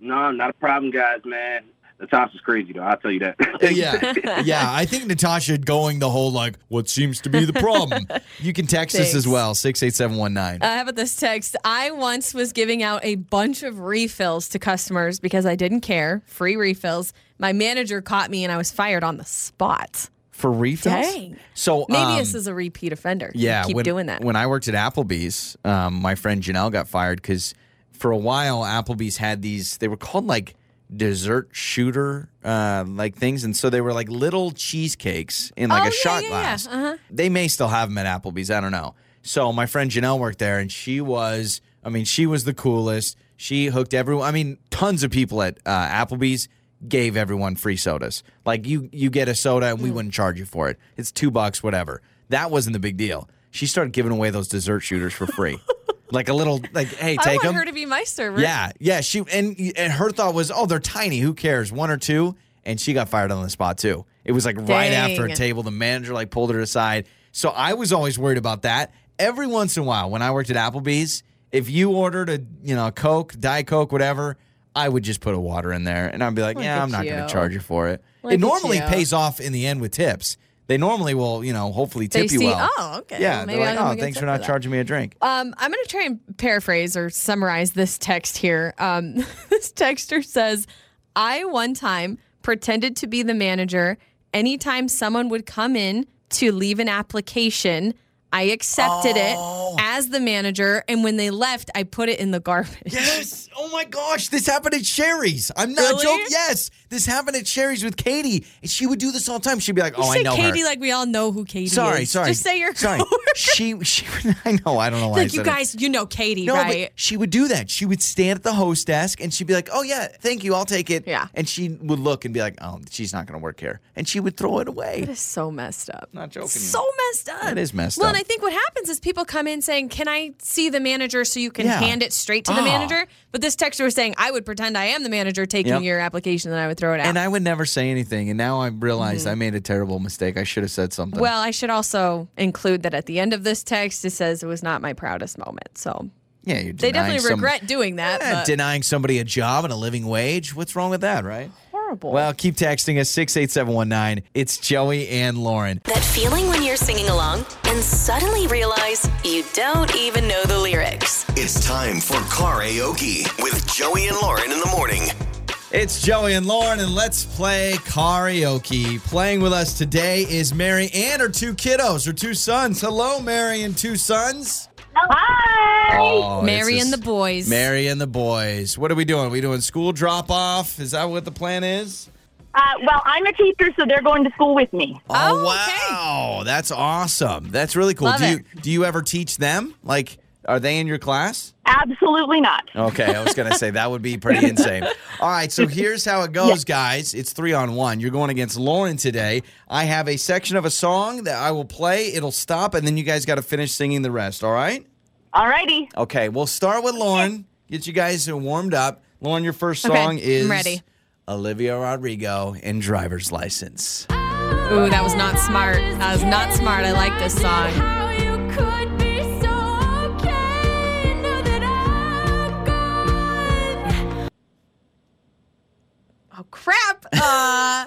No, not a problem, guys, man. Natasha's crazy though. I'll tell you that. [laughs] yeah, [laughs] yeah. I think Natasha going the whole like, what seems to be the problem. You can text us as well, six eight seven one nine. Uh, how about this text? I once was giving out a bunch of refills to customers because I didn't care. Free refills. My manager caught me and I was fired on the spot. For refills? Dang. So Maybe um, this is a repeat offender. Yeah, Keep when, doing that. When I worked at Applebee's, um, my friend Janelle got fired because for a while Applebee's had these. They were called like dessert shooter uh, like things, and so they were like little cheesecakes in like Oh, a yeah, shot yeah, yeah. glass. Uh-huh. They may still have them at Applebee's. I don't know. So my friend Janelle worked there, and she was. I mean, she was the coolest. She hooked everyone. I mean, tons of people at uh, Applebee's gave everyone free sodas. Like you, you get a soda, and we wouldn't charge you for it. It's two bucks, whatever. That wasn't the big deal. She started giving away those dessert shooters for free, [laughs] like a little, like, hey, take I want them. her to be my server. Yeah, yeah. She and and her thought was, oh, they're tiny. Who cares? One or two, and she got fired on the spot too. It was like right after a table. The manager like pulled her aside. So I was always worried about that. Every once in a while, when I worked at Applebee's, if you ordered a you know a Coke, Diet Coke, whatever, I would just put a water in there, and I'd be like, Look yeah, I'm not gonna charge you for it. Look it normally you. pays off in the end with tips. They normally will, you know, hopefully They tip you see, well. oh, okay. Yeah, they're like, I'll oh, thanks for for not that." charging me a drink. Um, I'm going to try and paraphrase or summarize this text here. Um, [laughs] this texter says, I one time pretended to be the manager. Anytime someone would come in to leave an application, I accepted Oh. it as the manager. And when they left, I put it in the [laughs] garbage. Yes. Oh my gosh, this happened at Sherry's. I'm not Really? joking. Yes, this happened at Sherry's with Katie, and she would do this all the time. She'd be like, "Oh, I know Katie her." like we all know who Katie sorry, is. sorry. Just say your sorry. [laughs] she, she. [laughs] I know. I don't know why. I Like you said it. guys, you know Katie, No, right? she would do that. She would stand at the host desk and she'd be like, "Oh yeah, thank you, I'll take it." Yeah. And she would look and be like, "Oh, she's not going to work here," and she would throw it away. That is so messed up. Not joking. So messed up. That is messed well, up. And I think what happens is people come in saying, "Can I see the manager so you can Yeah. hand it straight to the Ah. manager?" But this texter was saying, "I would pretend I am the manager taking Yep. your application, and I would throw it out." And I would never say anything. And now I realized I made a terrible mistake. I should have said something. Mm-hmm. well, I should also include that at the end of this text, it says it was not my proudest moment. So yeah, you're they definitely some- regret doing that. But denying somebody a job and a living wage. What's wrong with that, right? Horrible. Well, keep texting us 68719. It's Joey and Lauren. That feeling when you're singing along and suddenly realize you don't even know the lyrics. It's time for karaoke with Joey and Lauren in the morning. It's Joey and Lauren, and let's play karaoke. Playing with us today is Mary and her two kiddos, her two sons. Hello, Mary and two sons. Hi. Oh, Mary and the boys. Mary and the boys. What are we doing? we doing school drop off? Is that what the plan is? Uh, well, I'm a teacher, so they're going to school with me. Oh, wow. That's awesome. That's really cool. Love do you do you ever teach them? Like are they in your class? Absolutely not. Okay, I was going to say that would be pretty [laughs] insane. All right, so here's how it goes, guys. It's three on one. You're going against Lauren today. I have a section of a song that I will play. It'll stop, and then you guys got to finish singing the rest. All right? Alrighty. Okay, we'll start with Lauren. Get you guys warmed up. Lauren, your first Okay, song I'm is ready. Olivia Rodrigo and Driver's License. Ooh, that was not smart. That was not smart. I like this song. Crap! Uh,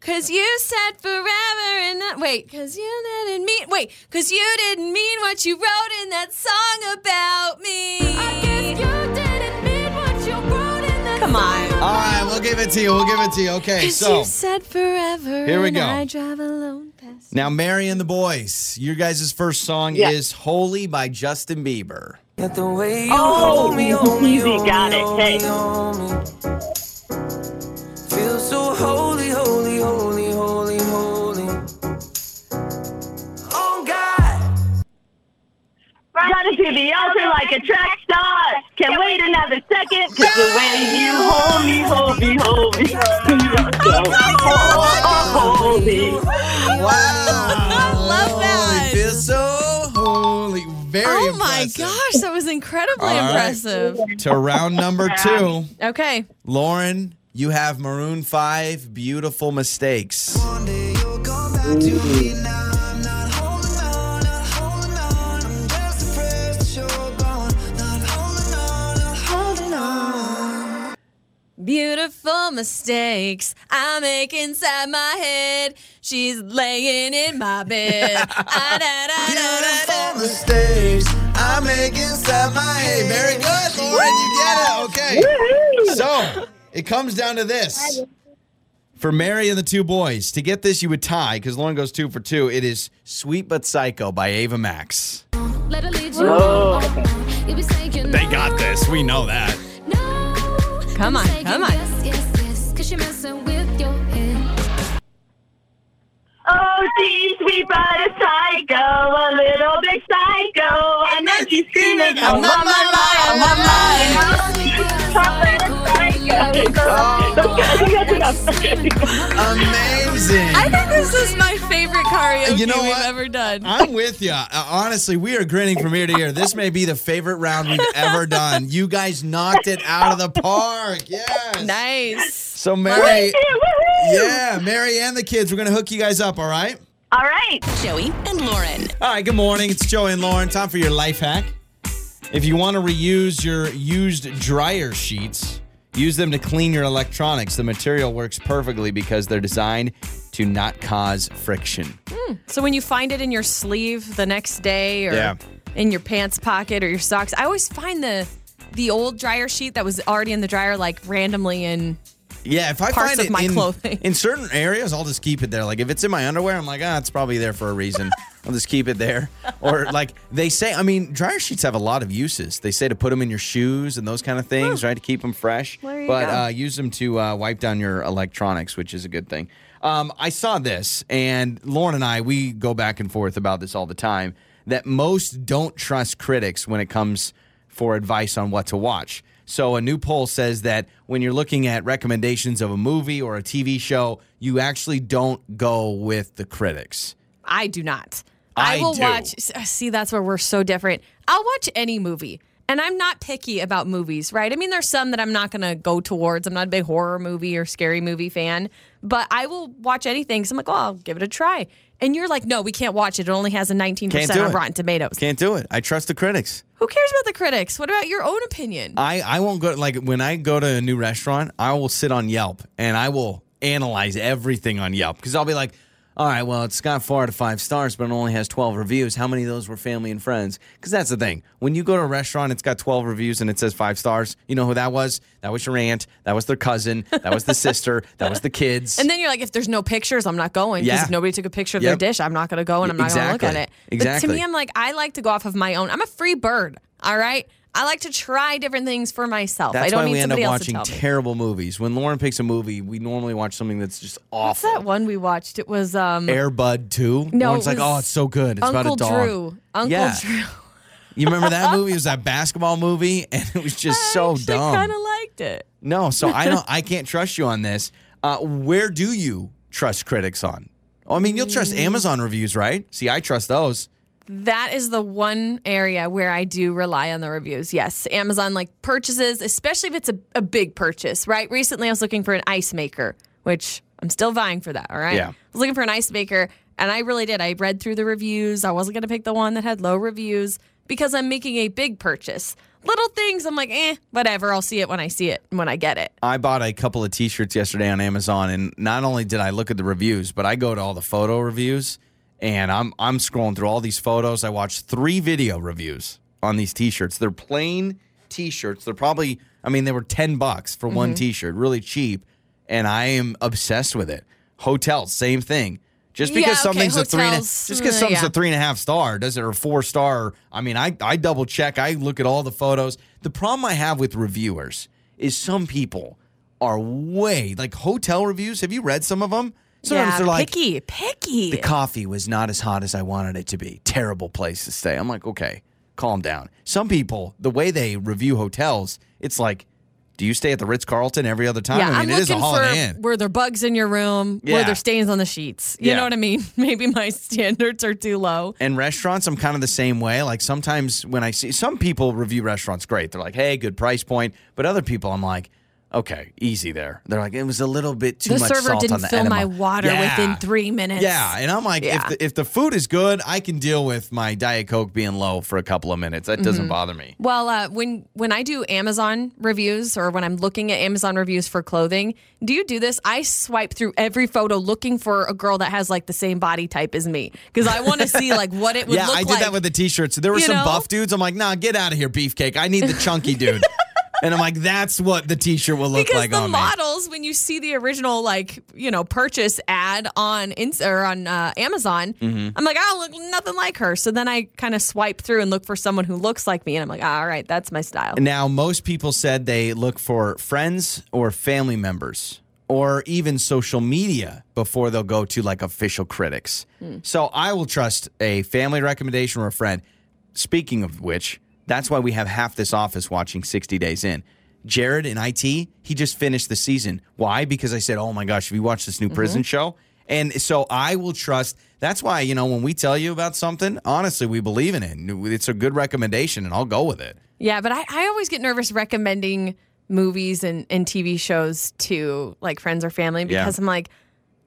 cause you said forever and not, wait, cause you didn't mean wait, cause you didn't mean what you wrote in that song about me. I guess you didn't mean what you wrote in that. Come on. All right, we'll give it to you. We'll give it to you. Okay, Cause so you said forever. Here we and go. I drive alone past. now Mary and the Boys. Your guys' first song Yeah. is "Holy" by Justin Bieber. Oh, easy, got it. Hey. Feel so holy, holy, holy, holy, holy. Oh God, Running to the altar like a track star. Can't wait another second, cause the way you hold me, hold me, hold me. Hold me. Wow, love that. Feel so holy. Very Oh my gosh, that was incredibly All right. impressive. To round number two, Okay. Lauren, you have Maroon Five. Beautiful mistakes. one day you'll come back to me. Now I'm not holding on, not holding on. I'm just afraid that you're gone. Not holding on, not holding on. Beautiful mistakes I make inside my head. She's laying in my bed. Ah, da, da, da, da, da. mistakes I make inside my head. Very good, Lauren. You get it. Okay. So it comes down to this. For Mary and the two boys, to get this, you would tie because Lauren goes two for two. It is Sweet But Psycho by Ava Max. Oh, They got this. We know that. Come on, come on. Oh, she's sweet but a psycho, a little bit psycho. I know she's screaming, I'm on my mind, I'm on my Amazing. I think this is my favorite karaoke You know we've what? ever done. I'm with you. Uh, honestly, we are grinning from ear to ear. This may be the favorite round we've ever done. You guys knocked it out of the park. Yes. Nice. So, Mary, yeah, Mary and the kids, we're going to hook you guys up, all right? All right. Joey and Lauren. All right, good morning. It's Joey and Lauren. Time for your life hack. If you want to reuse your used dryer sheets, use them to clean your electronics. The material works perfectly because they're designed to not cause friction. Hmm. So when you find it in your sleeve the next day or Yeah. in your pants pocket or your socks, I always find the the old dryer sheet that was already in the dryer like randomly in Yeah, if I Parts find of it my in, clothing. in certain areas, I'll just keep it there. Like if it's in my underwear, I'm like, ah, it's probably there for a reason. I'll just keep it there. Or [laughs] like they say, I mean, dryer sheets have a lot of uses. They say to put them in your shoes and those kind of things, right, to keep them fresh. But. Uh, use them to uh, wipe down your electronics, which is a good thing. Um, I saw this, and Lauren and I, we go back and forth about this all the time. That most don't trust critics when it comes for advice on what to watch. So, a new poll says that when you're looking at recommendations of a movie or a TV show, you actually don't go with the critics. I do not. I will do. watch. Uh, see, that's where we're so different. I'll watch any movie, and I'm not picky about movies, right? I mean, there's some that I'm not going to go towards. I'm not a big horror movie or scary movie fan, but I will watch anything. So I'm like, well, I'll give it a try. And you're like, no, we can't watch it. It only has a 19% Can't do on. Rotten Tomatoes. Can't do it. I trust the critics. Who cares about the critics? What about your own opinion? I, I won't go like when I go to a new restaurant, I will sit on Yelp and I will analyze everything on Yelp because I'll be like, all right, well, it's got four out of five stars, but it only has 12 reviews. How many of those were family and friends? Because that's the thing. When you go to a restaurant, it's got 12 reviews and it says five stars. You know who that was? That was your aunt. That was their cousin. That was the [laughs] sister. That was the kids. And then you're like, if there's no pictures, I'm not going. Because Yeah. if nobody took a picture of Yep. their dish, I'm not going to go and I'm not going to look at Exactly. it. But Exactly. to me, I'm like, I like to go off of my own. I'm a free bird. All right. I like to try different things for myself. That's I don't why need we end up somebody else watching to tell me. terrible movies. When Lauren picks a movie, we normally watch something that's just What's awful. that one we watched? It was um Air Bud 2. No, Lauren's it like, was oh, it's so good. It's Uncle about a dog. Uncle Drew. Uncle Yeah. Drew. You remember that movie? It was [laughs] that basketball movie, and it was just so dumb. I kind of liked it. No, so I don't. I [laughs] can't trust you on this. Uh, where do you trust critics on? Oh, I mean, you'll Mm. trust Amazon reviews, right? See, I trust those. That is the one area where I do rely on the reviews. Yes, Amazon like purchases, especially if it's a, a big purchase, right? Recently, I was looking for an ice maker, which I'm still vying for that. All right. Yeah. I was looking for an ice maker, and I really did. I read through the reviews. I wasn't going to pick the one that had low reviews because I'm making a big purchase. Little things, I'm like, eh, whatever. I'll see it when I see it, when I get it. I bought a couple of T-shirts yesterday on Amazon, and not only did I look at the reviews, but I go to all the photo reviews, and I'm I'm scrolling through all these photos. I watched three video reviews on these T-shirts. They're plain T-shirts. They're probably, I mean, they were ten bucks for one Mm-hmm. T-shirt, really cheap, and I am obsessed with it. Hotels, same thing. Just Yeah, because okay, something's a three, and a, just because uh, something's yeah. a three and a half star, does it or four star? I mean, I I double check. I look at all the photos. The problem I have with reviewers is some people are way like hotel reviews. Have you read some of them? Sometimes yeah, they're like, picky, picky. the coffee was not as hot as I wanted it to be. Terrible place to stay. I'm like, okay, calm down. Some people, the way they review hotels, it's like, do you stay at the Ritz Carlton every other time? Yeah, I I'm mean, it is a looking Holiday for were there bugs in your room? Yeah. Were there stains on the sheets? You Yeah. know what I mean? [laughs] Maybe my standards are too low. And restaurants, I'm kind of the same way. Like sometimes when I see some people review restaurants great, they're like, hey, good price point. But other people, I'm like, Okay, easy there. They're like, it was a little bit too much. the much server salt didn't on the fill enema. my water Yeah. within three minutes. Yeah, and I'm like, Yeah. if the, if the food is good, I can deal with my diet coke being low for a couple of minutes. That doesn't Mhm. bother me. Well, uh, when when I do Amazon reviews or when I'm looking at Amazon reviews for clothing, do you do this? I swipe through every photo looking for a girl that has like the same body type as me because I want to see like what it would [laughs] yeah, I did like. that with the t-shirts. There were You some know? buff dudes. I'm like, nah, get out of here, beefcake. I need the chunky dude. [laughs] and I'm like, that's what the t-shirt will look because like the on me. models, when you see the original like you know purchase ad on Ins- or on uh, Amazon, Mhm. I'm like, I don't look nothing like her. So then I kind of swipe through and look for someone who looks like me, and I'm like, ah, all right, that's my style. Now, most people said they look for friends or family members or even social media before they'll go to like official critics. Hmm. So I will trust a family recommendation or a friend. Speaking of which, that's why we have half this office watching 60 Days In. Jared in IT, he just finished the season. Why? Because I said, oh my gosh, have you watched this new mm-hmm. prison show? And so I will trust. That's why, you know, when we tell you about something, honestly, we believe in it. It's a good recommendation, and I'll go with it. Yeah, but I, I always get nervous recommending movies and, and TV shows to like friends or family Yeah. because I'm like,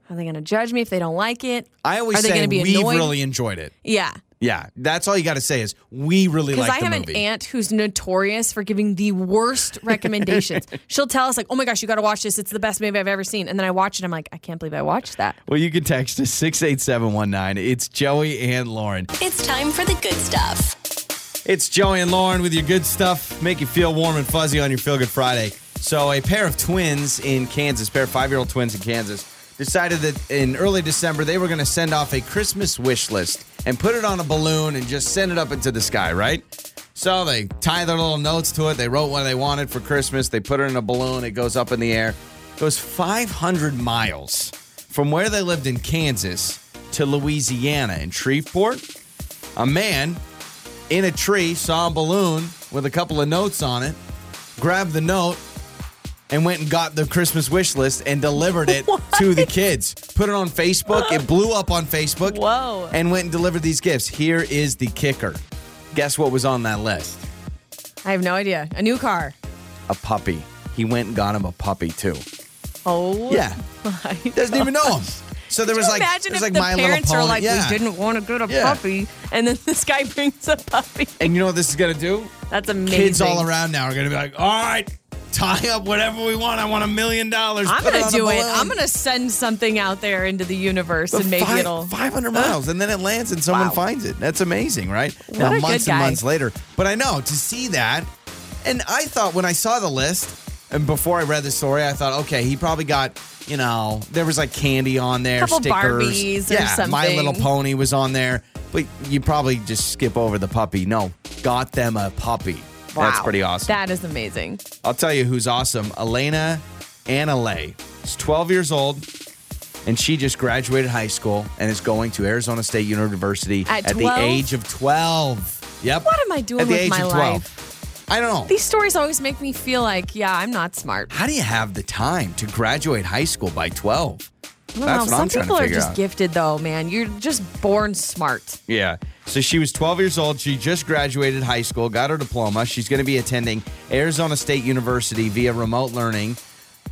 are they going to judge me if they don't like it? I always are they say gonna be we annoyed? really enjoyed it. Yeah. Yeah, that's all you got to say is we really Because like I the have movie. an aunt who's notorious for giving the worst [laughs] recommendations. She'll tell us like, "Oh my gosh, you got to watch this. It's the best movie I've ever seen." And then I watch it. I'm like, I can't believe I watched that. well, you can text us six eight seven one nine. It's Joey and Lauren. It's time for the good stuff. It's Joey and Lauren with your good stuff. Make you feel warm and fuzzy on your Feel Good Friday. So, a pair of twins in Kansas, pair of five year old twins in Kansas, decided that in early December they were going to send off a Christmas wish list and put it on a balloon and just send it up into the sky, right? So they tie their little notes to it. They wrote what they wanted for Christmas. They put it in a balloon. It goes up in the air. It goes 500 miles from where they lived in Kansas to Louisiana in Shreveport. A man in a tree saw a balloon with a couple of notes on it, grabbed the note, and went and got the Christmas wish list and delivered it [laughs] to the kids. Put it on Facebook. It [gasps] blew up on Facebook. Whoa. And went and delivered these gifts. Here is the kicker. Guess what was on that list? I have no idea. A new car. A puppy. He went and got him a puppy too. Oh. Yeah. [laughs] Doesn't even know him. So there Could was like, imagine there's if like the My parents are like, yeah. we didn't want to get a Yeah. puppy, and then [laughs] this guy brings a puppy. And you know what this is gonna do? That's amazing. Kids all around now are gonna be like, all right, tie up whatever we want. I want a million dollars. I'm gonna do it. I'm gonna send something out there into the universe, and maybe Fi- it'll 500 miles, and then it lands and someone Wow. finds it. That's amazing, right? What now, a good months and months later. But I know to see that, and I thought when I saw the list, and before I read the story, I thought, okay, he probably got, you know, there was like candy on there, Couple stickers. Barbies or yeah, My. Little Pony was on there, but you probably just skip over the puppy. No, got them a puppy. That's pretty awesome. That is amazing. I'll tell you who's awesome. Alena Analeigh. She's 12 years old, and she just graduated high school and is going to Arizona State University At the age of 12. Yep. What am I doing At the with age my of 12. life? I don't know. These stories always make me feel like, yeah, I'm not smart. How do you have the time to graduate high school by 12? I don't That's know. what Some I'm trying to people are figure just out. gifted, though, man. You're just born smart. Yeah. So she was 12 years old. She just graduated high school, got her diploma. She's going to be attending Arizona State University via remote learning.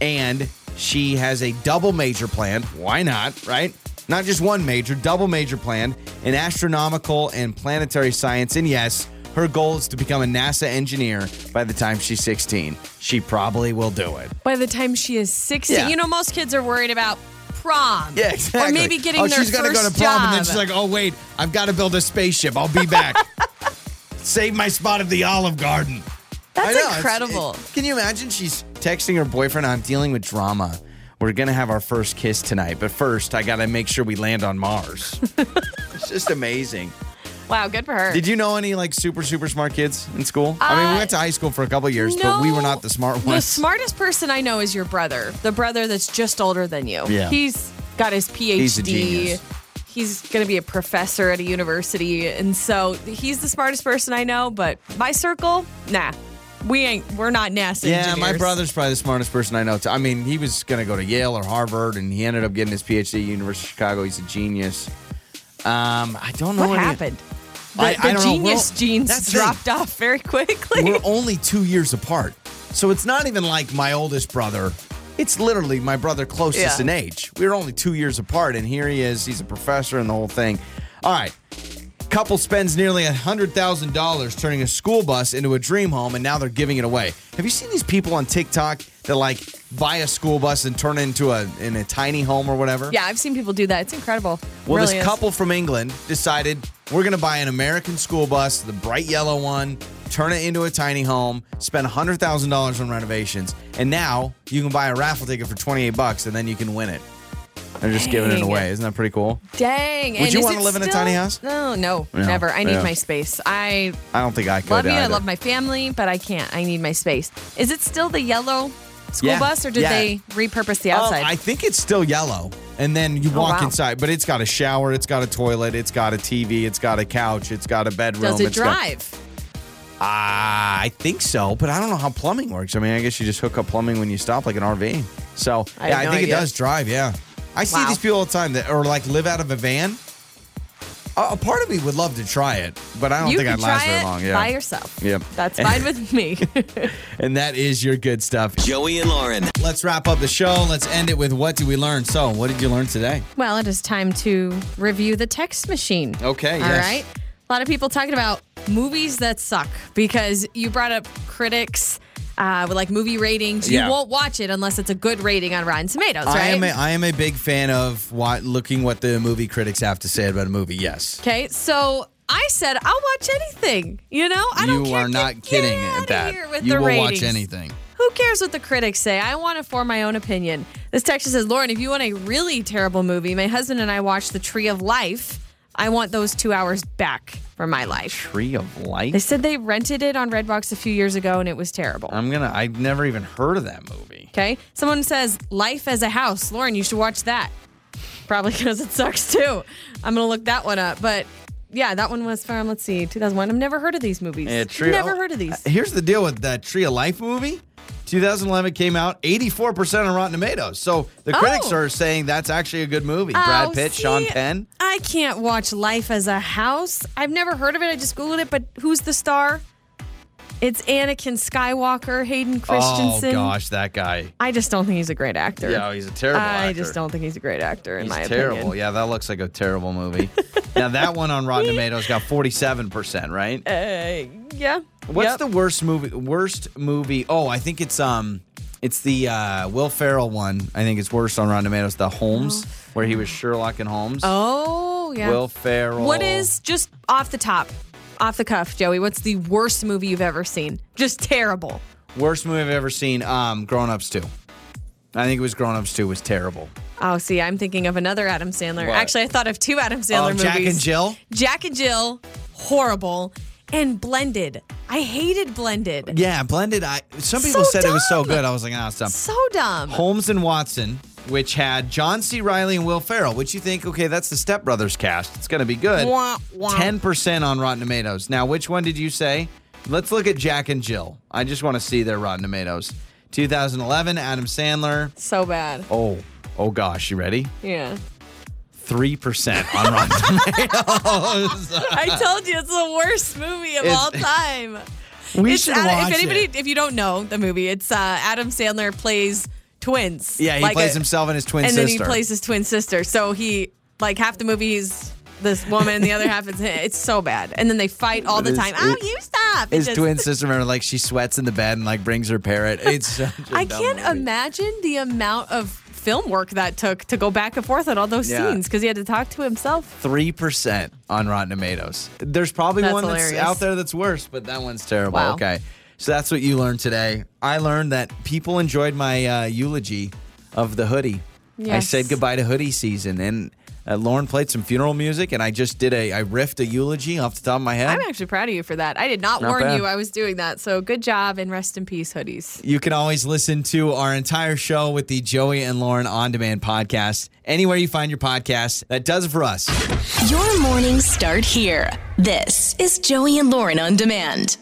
And she has a double major planned. Why not, right? Not just one major, double major planned in astronomical and planetary science. And yes, her goal is to become a NASA engineer by the time she's 16. She probably will do it. By the time she is 16, Yeah. you know, most kids are worried about prom. Yeah, exactly. Or maybe getting oh, their she's gonna first go to prom, and then she's like, "Oh wait, I've got to build a spaceship. I'll be back. [laughs] Save my spot at the Olive Garden." That's know, incredible. it- can you imagine? She's texting her boyfriend. I'm dealing with drama. We're gonna have our first kiss tonight, but first I gotta make sure we land on Mars. [laughs] it's just amazing. Wow, good for her. Did you know any like super super smart kids in school? I mean, we Uh, went to high school for a couple years, but we were not the smart ones. The smartest person I know is your brother, the brother that's just older than you. Yeah. He's got his PhD. He's a genius. He's going to be a professor at a university. And so he's the smartest person I know, but my circle, nah. We ain't, we're not NASA Yeah, my brother's probably the smartest person I know. Too. I mean, he was going to go to Yale or Harvard, and he ended up getting his PhD at University of Chicago. He's a genius. Um, I don't know What happened? The, I- the I don't know. genius Well, genes the thing. dropped off very quickly. We're only two years apart. So it's not even like my oldest brother. It's literally my brother closest Yeah. in age. We were only two years apart, and here he is. He's a professor and the whole thing. All right. Couple spends nearly $100,000 turning a school bus into a dream home, and now they're giving it away. Have you seen these people on TikTok that like buy a school bus and turn it into a in a tiny home or whatever? Yeah, I've seen people do that. It's incredible. Well, really this is. couple from England decided we're going to buy an American school bus, the bright yellow one, turn it into a tiny home, spend $100,000 on renovations, and now you can buy a raffle ticket for 28 bucks and then you can win it. They're just giving it away. Isn't that pretty cool? Dang. Would and you wanna it live in a tiny house? No, no, No, never. I need yeah. my space. I I don't think I could. love you. I love my family, but I can't. I need my space. Is it still the yellow school Yeah, bus, or did yeah. they repurpose the Um, outside? I think it's still yellow. And then you Oh, walk wow. inside, but it's got a shower, it's got a toilet, it's got a TV, it's got a couch, it's got a bedroom. Does it it's got- drive? Ah, I think so, but I don't know how plumbing works. I mean, I guess you just hook up plumbing when you stop, like an RV. So I yeah, I think idea. it does drive. Yeah, I see these people all the time that or like live out of a van. A, a part of me would love to try it, but I don't you think I'd last very long. Yeah, by yourself. Yep. That's fine with [laughs] me. [laughs] and that is your good stuff. Joey and Lauren. Let's wrap up the show. Let's end it with what did we learn? So, what did you learn today? well, it is time to review the text machine. Okay, All yes. right. A lot of people talking about movies that suck because you brought up critics uh, with like movie ratings. You Yeah. won't watch it unless it's a good rating on Rotten Tomatoes, right? I am a, I am a big fan of what looking what the movie critics have to say about a movie. Yes. Okay, so I said I'll watch anything. You know, I don't you care. are not Get- kidding get at outta that. here with you the will ratings. watch anything. Who cares what the critics say? I want to form my own opinion. This text says, Lauren, if you want a really terrible movie, my husband and I watched The Tree of Life. I want those two hours back from my life. Tree of Life. They said they rented it on Redbox a few years ago and it was terrible. I'm gonna. I've never even heard of that movie. Okay. Someone says Life as a House. Lauren, you should watch that. Probably because it sucks too. I'm to look that one up. But yeah, that one was from, let's see, 2001. I've never heard of these movies. Yeah, Tree. Never heard of these. Here's the deal with that Tree of Life movie. 2011 came out, 84% on Rotten Tomatoes. So the critics Oh. are saying that's actually a good movie. Oh, Brad Oh, Pitt, see, Sean Penn. I can't watch Life as a House. I've never heard of it. I just Googled it, but who's the star? It's Anakin Skywalker, Hayden Christensen. Oh gosh, that guy. I just don't think he's a great actor. Yeah, he's a terrible actor. I actor. just don't think he's a great actor, in He's my terrible. opinion. Yeah, that looks like a terrible movie. [laughs] now that one on Rotten Tomatoes got 47%, right? Uh, yeah. What's Yep. the worst movie? Worst movie? Oh, I think it's um, it's the uh, Will Ferrell one. I think it's worst on Rotten Tomatoes. The Holmes, where he was Sherlock and Holmes. Oh, yeah. Will Ferrell. What is just off the top, off the cuff, Joey? What's the worst movie you've ever seen? Just terrible. worst movie I've ever seen? Um, Grown Ups Two. I think it was Grown Ups Two was terrible. Oh, see, I'm thinking of another Adam Sandler. What? Actually, I thought of two Adam Sandler Oh, movies. Jack and Jill. Jack and Jill, horrible, and Blended. I hated Blended. Yeah, blended. I some people So said it was so good. I was like, ah, it's dumb. So dumb. Holmes and Watson, which had John C. Reilly and Will Ferrell, which you think, okay, that's the Step Brothers cast. It's going to be good. Wah, wah. 10% on Rotten Tomatoes. Now, which one did you say? Let's look at Jack and Jill. I just want to see their Rotten Tomatoes. 2011, Adam Sandler. So bad. Oh, oh gosh, you ready? Yeah. 3% on Rotten [laughs] Tomatoes. [laughs] I told you it's the worst movie of It's- all time. We It's should Adam- watch if anybody, it. if you don't know the movie, it's uh, Adam Sandler plays twins. Yeah, he Like plays a- himself and his twin and sister. And then he plays his twin sister. So he like half the movie he's this woman, the other half is him. It's so bad. And then they fight all the His- time. Oh, his- you stop! It His just- twin sister, remember, like she sweats in the bed and like brings her parrot. It's [laughs] I can't movie. imagine the amount of film work that took to go back and forth on all those Yeah. scenes because he had to talk to himself. Three percent on Rotten Tomatoes. There's probably That's one hilarious. that's out there that's worse, but that one's terrible. Wow. Okay, so that's what you learned today. I learned that people enjoyed my uh, eulogy of the hoodie. Yes. I said goodbye to hoodie season, and uh, Lauren played some funeral music, and I just did a I riffed a eulogy off the top of my head. I'm actually proud of you for that. I did not, Not warn bad. you I was doing that. So good job and rest in peace, hoodies. You can always listen to our entire show with the Joey and Lauren On Demand podcast anywhere you find your podcast. That does it for us. Your mornings start here. This is Joey and Lauren on demand.